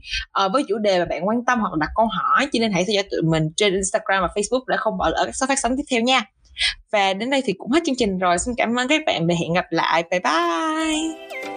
uh, với chủ đề mà bạn quan tâm hoặc đặt câu hỏi cho nên hãy theo dõi tụi mình trên Instagram và Facebook để không bỏ lỡ các số phát sóng tiếp theo nha. Và đến đây thì cũng hết chương trình rồi. Xin cảm ơn các bạn và hẹn gặp lại. Bye bye.